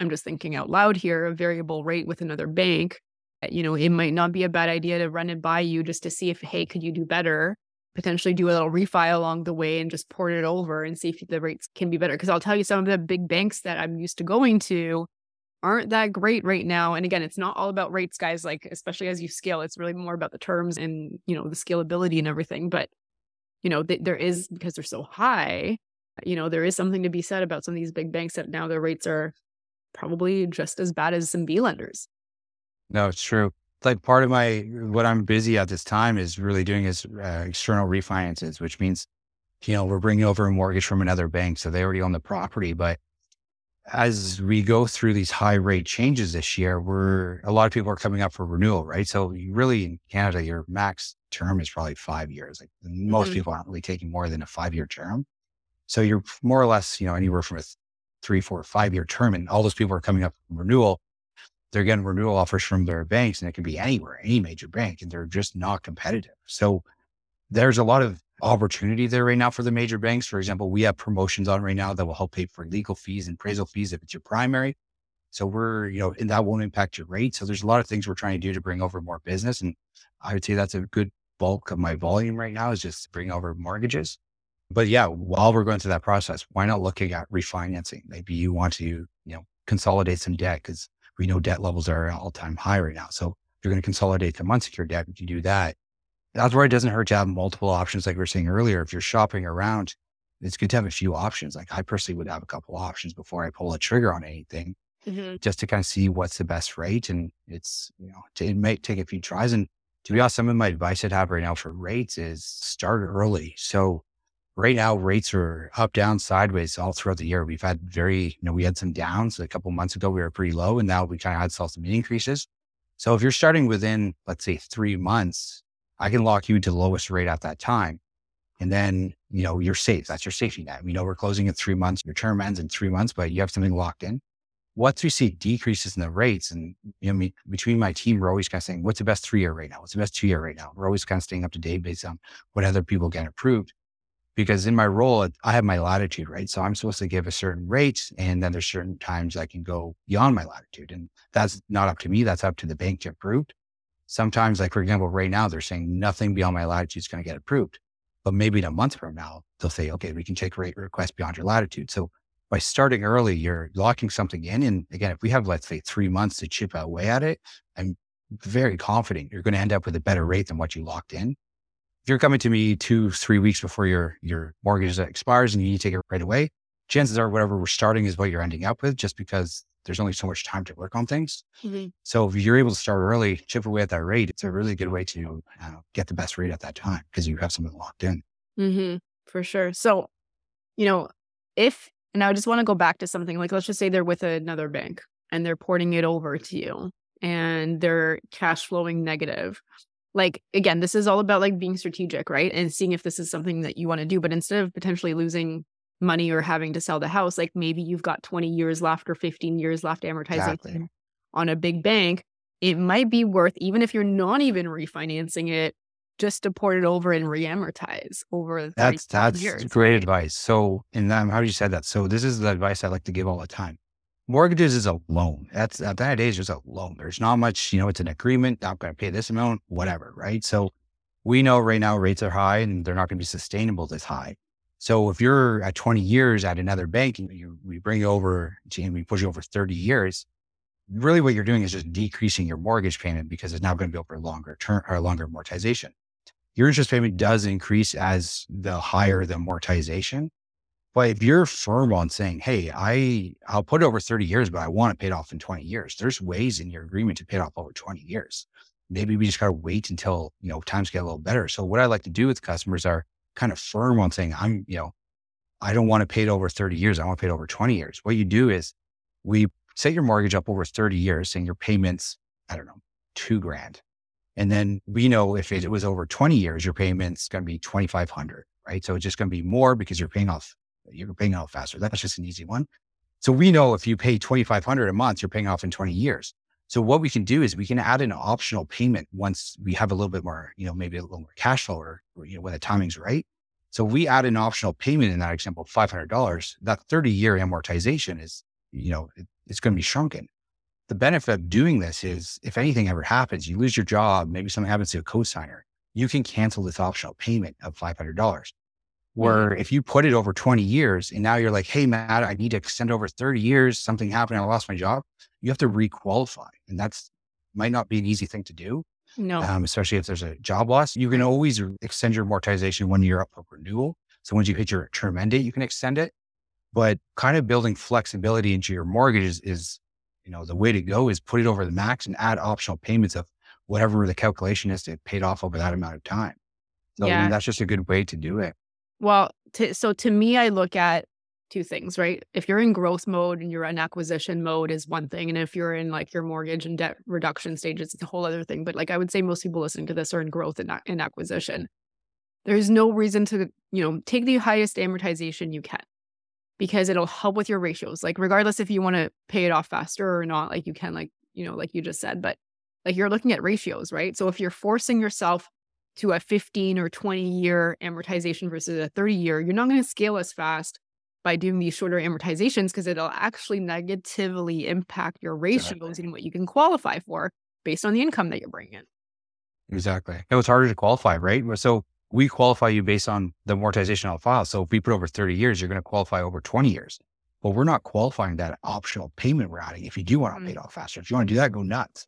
I'm just thinking out loud here, a variable rate with another bank, uh, you know, it might not be a bad idea to run it by you just to see if, hey, could you do better? potentially do a little refi along the way and just port it over and see if the rates can be better. Because I'll tell you, some of the big banks that I'm used to going to aren't that great right now. And again, it's not all about rates, guys. Like, especially as you scale, it's really more about the terms and, you know, the scalability and everything. But, you know, th- there is, because they're so high, you know, there is something to be said about some of these big banks that now their rates are probably just as bad as some B lenders. No, it's true. Like part of my, what I'm busy at this time is really doing is uh, external refinances, which means, you know, we're bringing over a mortgage from another bank. So they already own the property. But as we go through these high rate changes this year, we're, a lot of people are coming up for renewal, right? So you really in Canada, your max term is probably five years. Like most Mhm. people aren't really taking more than a five year term. So you're more or less, you know, anywhere from a th- three, four, five year term. And all those people are coming up for renewal they're getting renewal offers from their banks and it can be anywhere, any major bank, and they're just not competitive. So there's a lot of opportunity there right now for the major banks. For example, we have promotions on right now that will help pay for legal fees and appraisal fees if it's your primary. So we're, you know, and that won't impact your rate. So there's a lot of things we're trying to do to bring over more business. And I would say that's a good bulk of my volume right now is just bring over mortgages. But yeah, while we're going through that process, why not looking at refinancing? Maybe you want to, you know, consolidate some debt because we know debt levels are all time high right now. So you're going to consolidate some unsecured debt, if you do that, that's where it doesn't hurt to have multiple options. Like we were saying earlier, if you're shopping around, it's good to have a few options. Like I personally would have a couple options before I pull a trigger on anything mm-hmm. just to kind of see what's the best rate. And it's, you know, to, it may take a few tries. And to be honest, some of my advice I'd have right now for rates is start early. So right now rates are up, down, sideways all throughout the year. We've had very, you know, we had some downs a couple months ago. We were pretty low and now we kind of had saw some increases. So if you're starting within, let's say three months, I can lock you to the lowest rate at that time. And then, you know, you're safe. That's your safety net. We know we're closing in three months. Your term ends in three months, but you have something locked in. Once we see decreases in the rates and, you know, me, between my team, we're always kind of saying, what's the best three year right now? What's the best two year right now? We're always kind of staying up to date based on what other people get approved because in my role, I have my latitude, right? So I'm supposed to give a certain rate and then there's certain times I can go beyond my latitude. And that's not up to me. That's up to the bank to approve. Sometimes, like for example, right now they're saying nothing beyond my latitude is going to get approved. But maybe in a month from now, they'll say, okay, we can take rate requests beyond your latitude. So by starting early, you're locking something in. And again, if we have, let's say, three months to chip away at it, I'm very confident you're going to end up with a better rate than what you locked in if you're coming to me two, three weeks before your your mortgage expires and you need to take it right away, chances are whatever we're starting is what you're ending up with, just because there's only so much time to work on things. Mm-hmm. So if you're able to start early, chip away at that rate, it's a really good way to uh, get the best rate at that time because you have something locked in. Mm-hmm. For sure. So, you know, if, and I just want to go back to something like, let's just say they're with another bank and they're porting it over to you and they're cash flowing negative like again this is all about like being strategic right and seeing if this is something that you want to do but instead of potentially losing money or having to sell the house like maybe you've got 20 years left or 15 years left amortizing exactly. on a big bank it might be worth even if you're not even refinancing it just to port it over and re-amortize over that's that's years. great advice so and then how do you said that so this is the advice i like to give all the time mortgages is a loan. That's at that age, just a loan. There's not much, you know, it's an agreement. I'm going to pay this amount, whatever, right? So we know right now rates are high and they're not going to be sustainable this high. So if you're at 20 years at another bank and you, we bring you over and we push you over 30 years, really what you're doing is just decreasing your mortgage payment because it's now going to be over a longer term or longer amortization. Your interest payment does increase as the higher the amortization. But if you're firm on saying, hey, I I'll put it over 30 years, but I want it paid off in 20 years, there's ways in your agreement to pay it off over 20 years. Maybe we just gotta wait until, you know, times get a little better. So what I like to do with customers are kind of firm on saying, I'm, you know, I don't want to pay it over 30 years. I want to pay it over 20 years. What you do is we set your mortgage up over 30 years, and your payments, I don't know, two grand. And then we know if it was over 20 years, your payment's going to be 2,500, right? So it's just going to be more because you're paying off you're paying off faster. That's just an easy one. So we know if you pay 2,500 a month, you're paying off in 20 years. So what we can do is we can add an optional payment once we have a little bit more, you know, maybe a little more cash flow or, or you know, when the timing's right. So we add an optional payment in that example, $500. That 30 year amortization is, you know, it, it's going to be shrunken. The benefit of doing this is if anything ever happens, you lose your job, maybe something happens to a cosigner, you can cancel this optional payment of $500. Where if you put it over 20 years and now you're like, hey, Matt, I need to extend over 30 years, something happened, I lost my job, you have to requalify. And that's might not be an easy thing to do. No. Um, especially if there's a job loss. You can always extend your amortization when you're up for renewal. So once you hit your term end date, you can extend it. But kind of building flexibility into your mortgage is, is, you know, the way to go is put it over the max and add optional payments of whatever the calculation is to pay it off over that amount of time. So yeah. I mean, that's just a good way to do it. Well, to, so to me, I look at two things, right? If you're in growth mode and you're in acquisition mode is one thing. And if you're in like your mortgage and debt reduction stages, it's a whole other thing. But like I would say most people listening to this are in growth and in acquisition. There's no reason to, you know, take the highest amortization you can because it'll help with your ratios. Like regardless if you want to pay it off faster or not, like you can, like, you know, like you just said, but like you're looking at ratios, right? So if you're forcing yourself to a 15 or 20 year amortization versus a 30 year, you're not going to scale as fast by doing these shorter amortizations because it'll actually negatively impact your ratios exactly. and what you can qualify for based on the income that you're bringing. Exactly. It was harder to qualify, right? So we qualify you based on the amortization on file. So if we put over 30 years, you're going to qualify over 20 years. But we're not qualifying that optional payment we're. If you do want to mm-hmm. pay it off faster, if you want to do that, go nuts.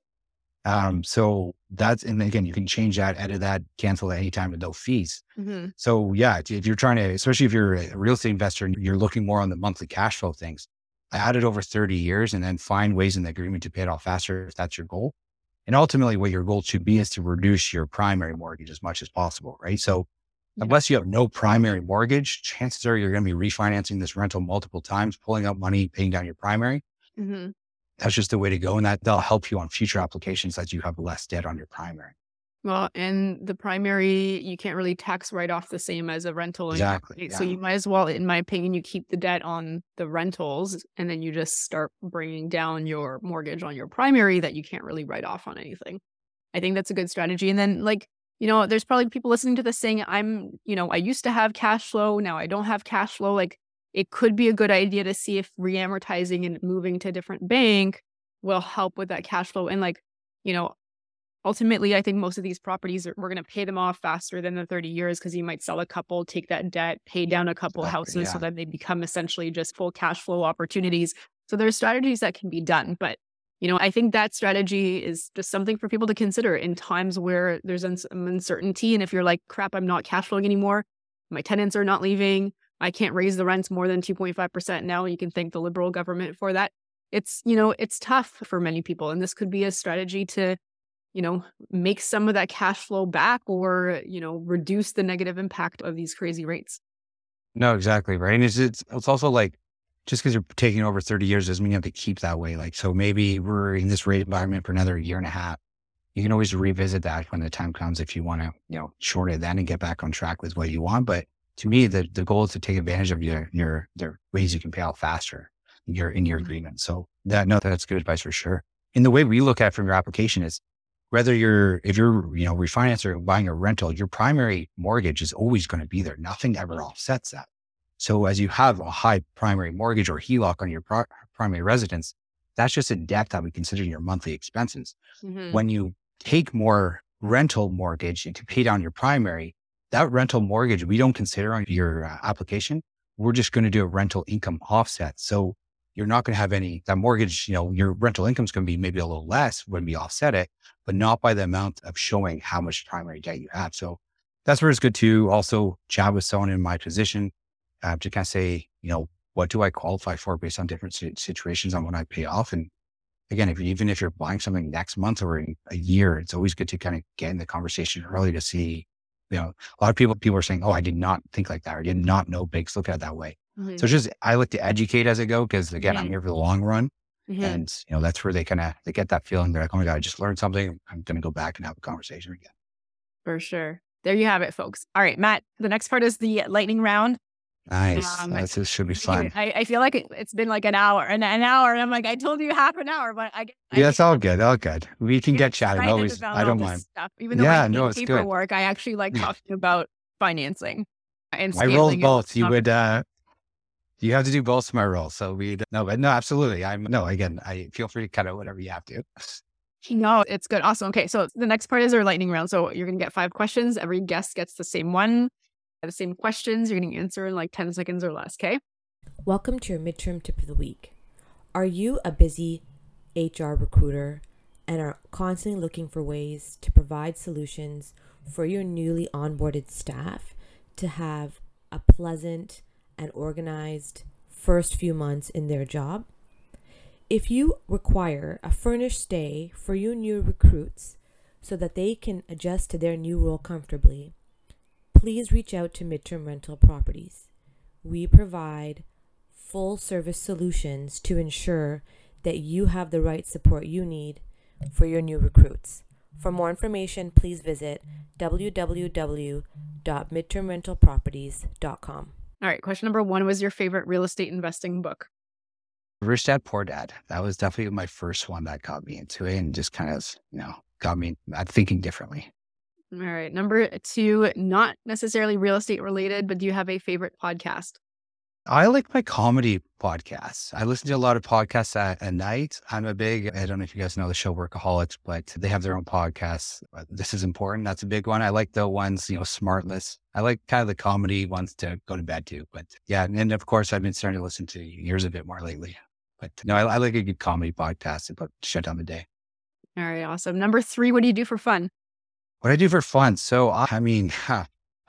Um, so that's, and again, you can change that, edit that, cancel at any time with no fees. Mm-hmm. So yeah, if you're trying to, especially if you're a real estate investor and you're looking more on the monthly cash flow things, I add it over 30 years and then find ways in the agreement to pay it off faster if that's your goal. And ultimately what your goal should be is to reduce your primary mortgage as much as possible, right? So yeah. unless you have no primary mortgage, chances are you're going to be refinancing this rental multiple times, pulling out money, paying down your primary. Mm-hmm that's just the way to go. And that they'll help you on future applications as you have less debt on your primary. Well, and the primary, you can't really tax write off the same as a rental. Exactly. Yeah. So you might as well, in my opinion, you keep the debt on the rentals and then you just start bringing down your mortgage on your primary that you can't really write off on anything. I think that's a good strategy. And then, like, you know, there's probably people listening to this saying, I'm, you know, I used to have cash flow. Now I don't have cash flow. Like, it could be a good idea to see if reamortizing and moving to a different bank will help with that cash flow. And like, you know, ultimately, I think most of these properties are, we're going to pay them off faster than the 30 years because you might sell a couple, take that debt, pay down a couple exactly, houses yeah. so that they become essentially just full cash flow opportunities. So there's strategies that can be done. But, you know, I think that strategy is just something for people to consider in times where there's some uncertainty. And if you're like, crap, I'm not cash flowing anymore, my tenants are not leaving, I can't raise the rents more than 2.5% now. You can thank the liberal government for that. it's, you know, it's tough for many people. And this could be a strategy to, you know, make some of that cash flow back or, you know, reduce the negative impact of these crazy rates. No, exactly. Right. And it's, it's, it's also like, just because you're taking over 30 years doesn't mean you have to keep that way. Like, so maybe we're in this rate environment for another year and a half. You can always revisit that when the time comes if you want to, you know, short it then and get back on track with what you want. But to me, the, the goal is to take advantage of your, your, the ways you can pay out faster in your, in your mm-hmm. agreement. So that, no, that's good advice for sure. And the way we look at from your application is whether you're, if you're, you know, refinance or buying a rental, your primary mortgage is always going to be there. Nothing ever offsets that. So as you have a high primary mortgage or HELOC on your pro- primary residence, that's just a debt that we consider your monthly expenses. Mm-hmm. When you take more rental mortgage to pay down your primary, that rental mortgage we don't consider on your uh, application. We're just going to do a rental income offset. So you're not going to have any that mortgage, you know, your rental income is going to be maybe a little less when we offset it, but not by the amount of showing how much primary debt you have. So that's where it's good to also chat with someone in my position uh, to kind of say, you know, what do I qualify for based on different situations on when I pay off? And again, if even if you're buying something next month or in a year, it's always good to kind of get in the conversation early to see, you know, a lot of people, people are saying, Oh, I did not think like that. Or did not know banks look at it that way. Mm-hmm. So just, I like to educate as I go. Cause again, mm-hmm. I'm here for the long run. Mm-hmm. And, you know, that's where they kind of, they get that feeling. They're like, Oh my God, I just learned something. I'm going to go back and have a conversation again. For sure. There you have it, folks. All right, Matt, the next part is the lightning round. Nice. Um, this should be fun. I, I feel like it, has been like an hour and an hour. And I'm like, I told you half an hour, but I, I yeah, it's all good. All good. We can get chatting. Always. I don't mind. Stuff. Even though yeah, I no, it's paperwork, good. I actually like talking about financing and I roll both. You would, uh, you have to do both of my roles. So we, no, but no, absolutely. I'm, no, again, I feel free to cut out whatever you have to. No, it's good. Awesome. Okay. So the next part is our lightning round. So you're going to get five questions. Every guest gets the same one the same questions. You're going to answer in like 10 seconds or less. Okay. Welcome to your midterm tip of the week. Are you a busy HR recruiter and are constantly looking for ways to provide solutions for your newly onboarded staff to have a pleasant and organized first few months in their job? If you require a furnished stay for your new recruits so that they can adjust to their new role comfortably, please reach out to Midterm Rental Properties. We provide full service solutions to ensure that you have the right support you need for your new recruits. For more information, please visit www.midtermrentalproperties.com. All right, question number one was your favorite real estate investing book? Rich Dad Poor Dad. That was definitely my first one that got me into it and just kind of, you know, got me uh, thinking differently. All right. Number two, not necessarily real estate related, but do you have a favorite podcast? I like my comedy podcasts. I listen to a lot of podcasts at, at, night. I'm a big, I don't know if you guys know the show Workaholics, but they have their own podcasts. This is important. That's a big one. I like the ones, you know, SmartLess. I like kind of the comedy ones to go to bed to. But yeah. And of course, I've been starting to listen to yours a bit more lately. But no, I, I like a good comedy podcast to shut down the day. All right. Awesome. Number three, what do you do for fun? What I do for fun. So, I mean, I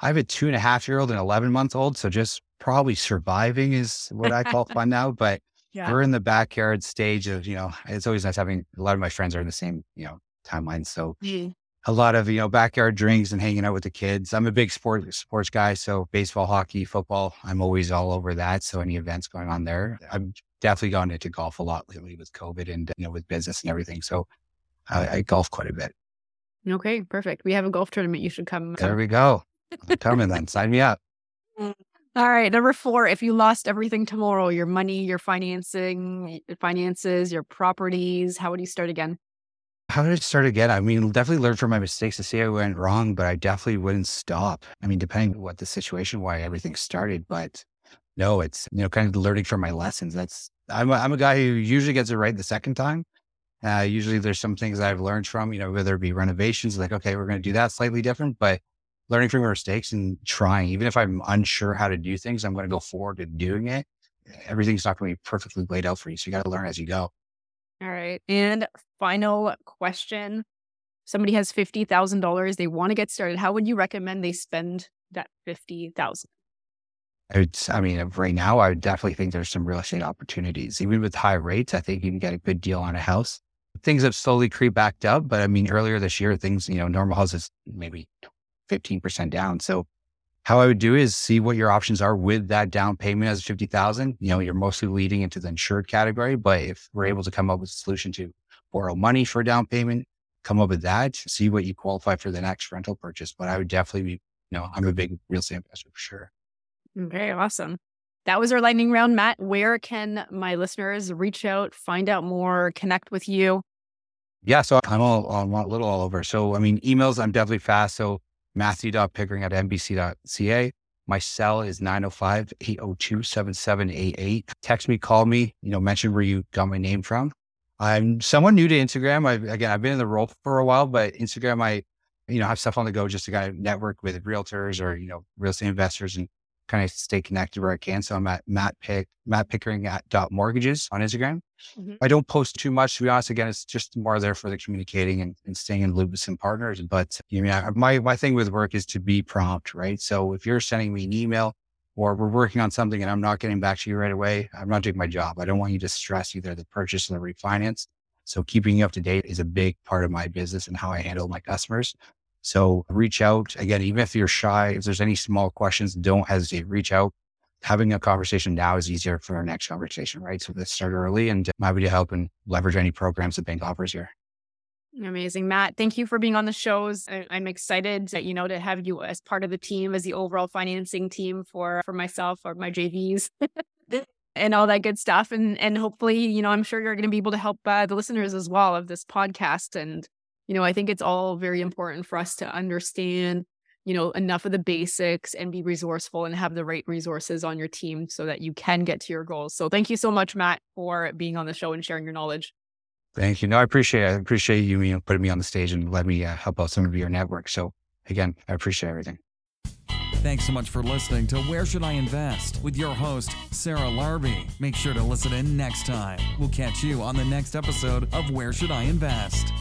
have a two and a half year old and 11 month old. So just probably surviving is what I call fun now. But yeah. we're in the backyard stage of, you know, it's always nice having a lot of my friends are in the same, you know, timeline. So mm. a lot of, you know, backyard drinks and hanging out with the kids. I'm a big sport sports guy. So baseball, hockey, football, I'm always all over that. So any events going on there, I've definitely gone into golf a lot lately with COVID and, you know, with business and everything. So I, I golf quite a bit. Okay, perfect. We have a golf tournament. You should come. There we go. Tell me then. Sign me up. Mm. All right. Number four, if you lost everything tomorrow, your money, your financing, finances, your properties, how would you start again? How would I start again? I mean, definitely learn from my mistakes to see I went wrong, but I definitely wouldn't stop. I mean, depending on what the situation, why everything started, but no, it's, you know, kind of learning from my lessons. That's, I'm a, I'm a guy who usually gets it right the second time. Uh, usually there's some things I've learned from, you know, whether it be renovations, like, okay, we're going to do that slightly different, but learning from your mistakes and trying, even if I'm unsure how to do things, I'm going to go forward to doing it. Everything's not going to be perfectly laid out for you. So you got to learn as you go. All right. And final question. Somebody has $50,000. They want to get started. How would you recommend they spend that 50000 I would, I mean, right now, I would definitely think there's some real estate opportunities. Even with high rates, I think you can get a good deal on a house. Things have slowly creeped back up, but I mean, earlier this year, things, you know, normal houses maybe 15% down. So how I would do is see what your options are with that down payment as 50,000. You know, you're mostly leading into the insured category, but if we're able to come up with a solution to borrow money for a down payment, come up with that, see what you qualify for the next rental purchase. But I would definitely be, you know, I'm a big real estate investor for sure. Mm, okay, awesome. That was our lightning round, Matt. Where can my listeners reach out, find out more, connect with you? Yeah, so I'm all a little all over. So I mean, emails I'm definitely fast. So Matthew.pickering at nbc.ca. My cell is 905-802-7788. Text me, call me, you know, mention where you got my name from. I'm someone new to Instagram. I again I've been in the role for a while, but Instagram I, you know, have stuff on the go just to kind of network with realtors or, you know, real estate investors and kind of stay connected where I can. So I'm at Matt Pick, Matt Pickering at dot mortgages on Instagram. Mm-hmm. I don't post too much, to be honest. Again, it's just more there for the communicating and, and staying in loop with some partners. But you know, my, my thing with work is to be prompt, right? So if you're sending me an email or we're working on something and I'm not getting back to you right away, I'm not doing my job. I don't want you to stress either the purchase or the refinance. So keeping you up to date is a big part of my business and how I handle my customers. So reach out again, even if you're shy, if there's any small questions, don't hesitate, reach out. Having a conversation now is easier for our next conversation, right? So let's start early and I'm happy to help and leverage any programs the bank offers here. Amazing, Matt. Thank you for being on the shows. I, am excited that you know to have you as part of the team, as the overall financing team for for myself or my JVs. and all that good stuff and and hopefully you know i'm sure you're going to be able to help uh, the listeners as well of this podcast and you know, I think it's all very important for us to understand, you know, enough of the basics and be resourceful and have the right resources on your team so that you can get to your goals. So thank you so much, Matt, for being on the show and sharing your knowledge. Thank you. No, I appreciate it. I appreciate you, you know, putting me on the stage and let me uh, help out some of your network. So again, I appreciate everything. Thanks so much for listening to Where Should I Invest with your host, Sarah Larbi. Make sure to listen in next time. We'll catch you on the next episode of Where Should I Invest.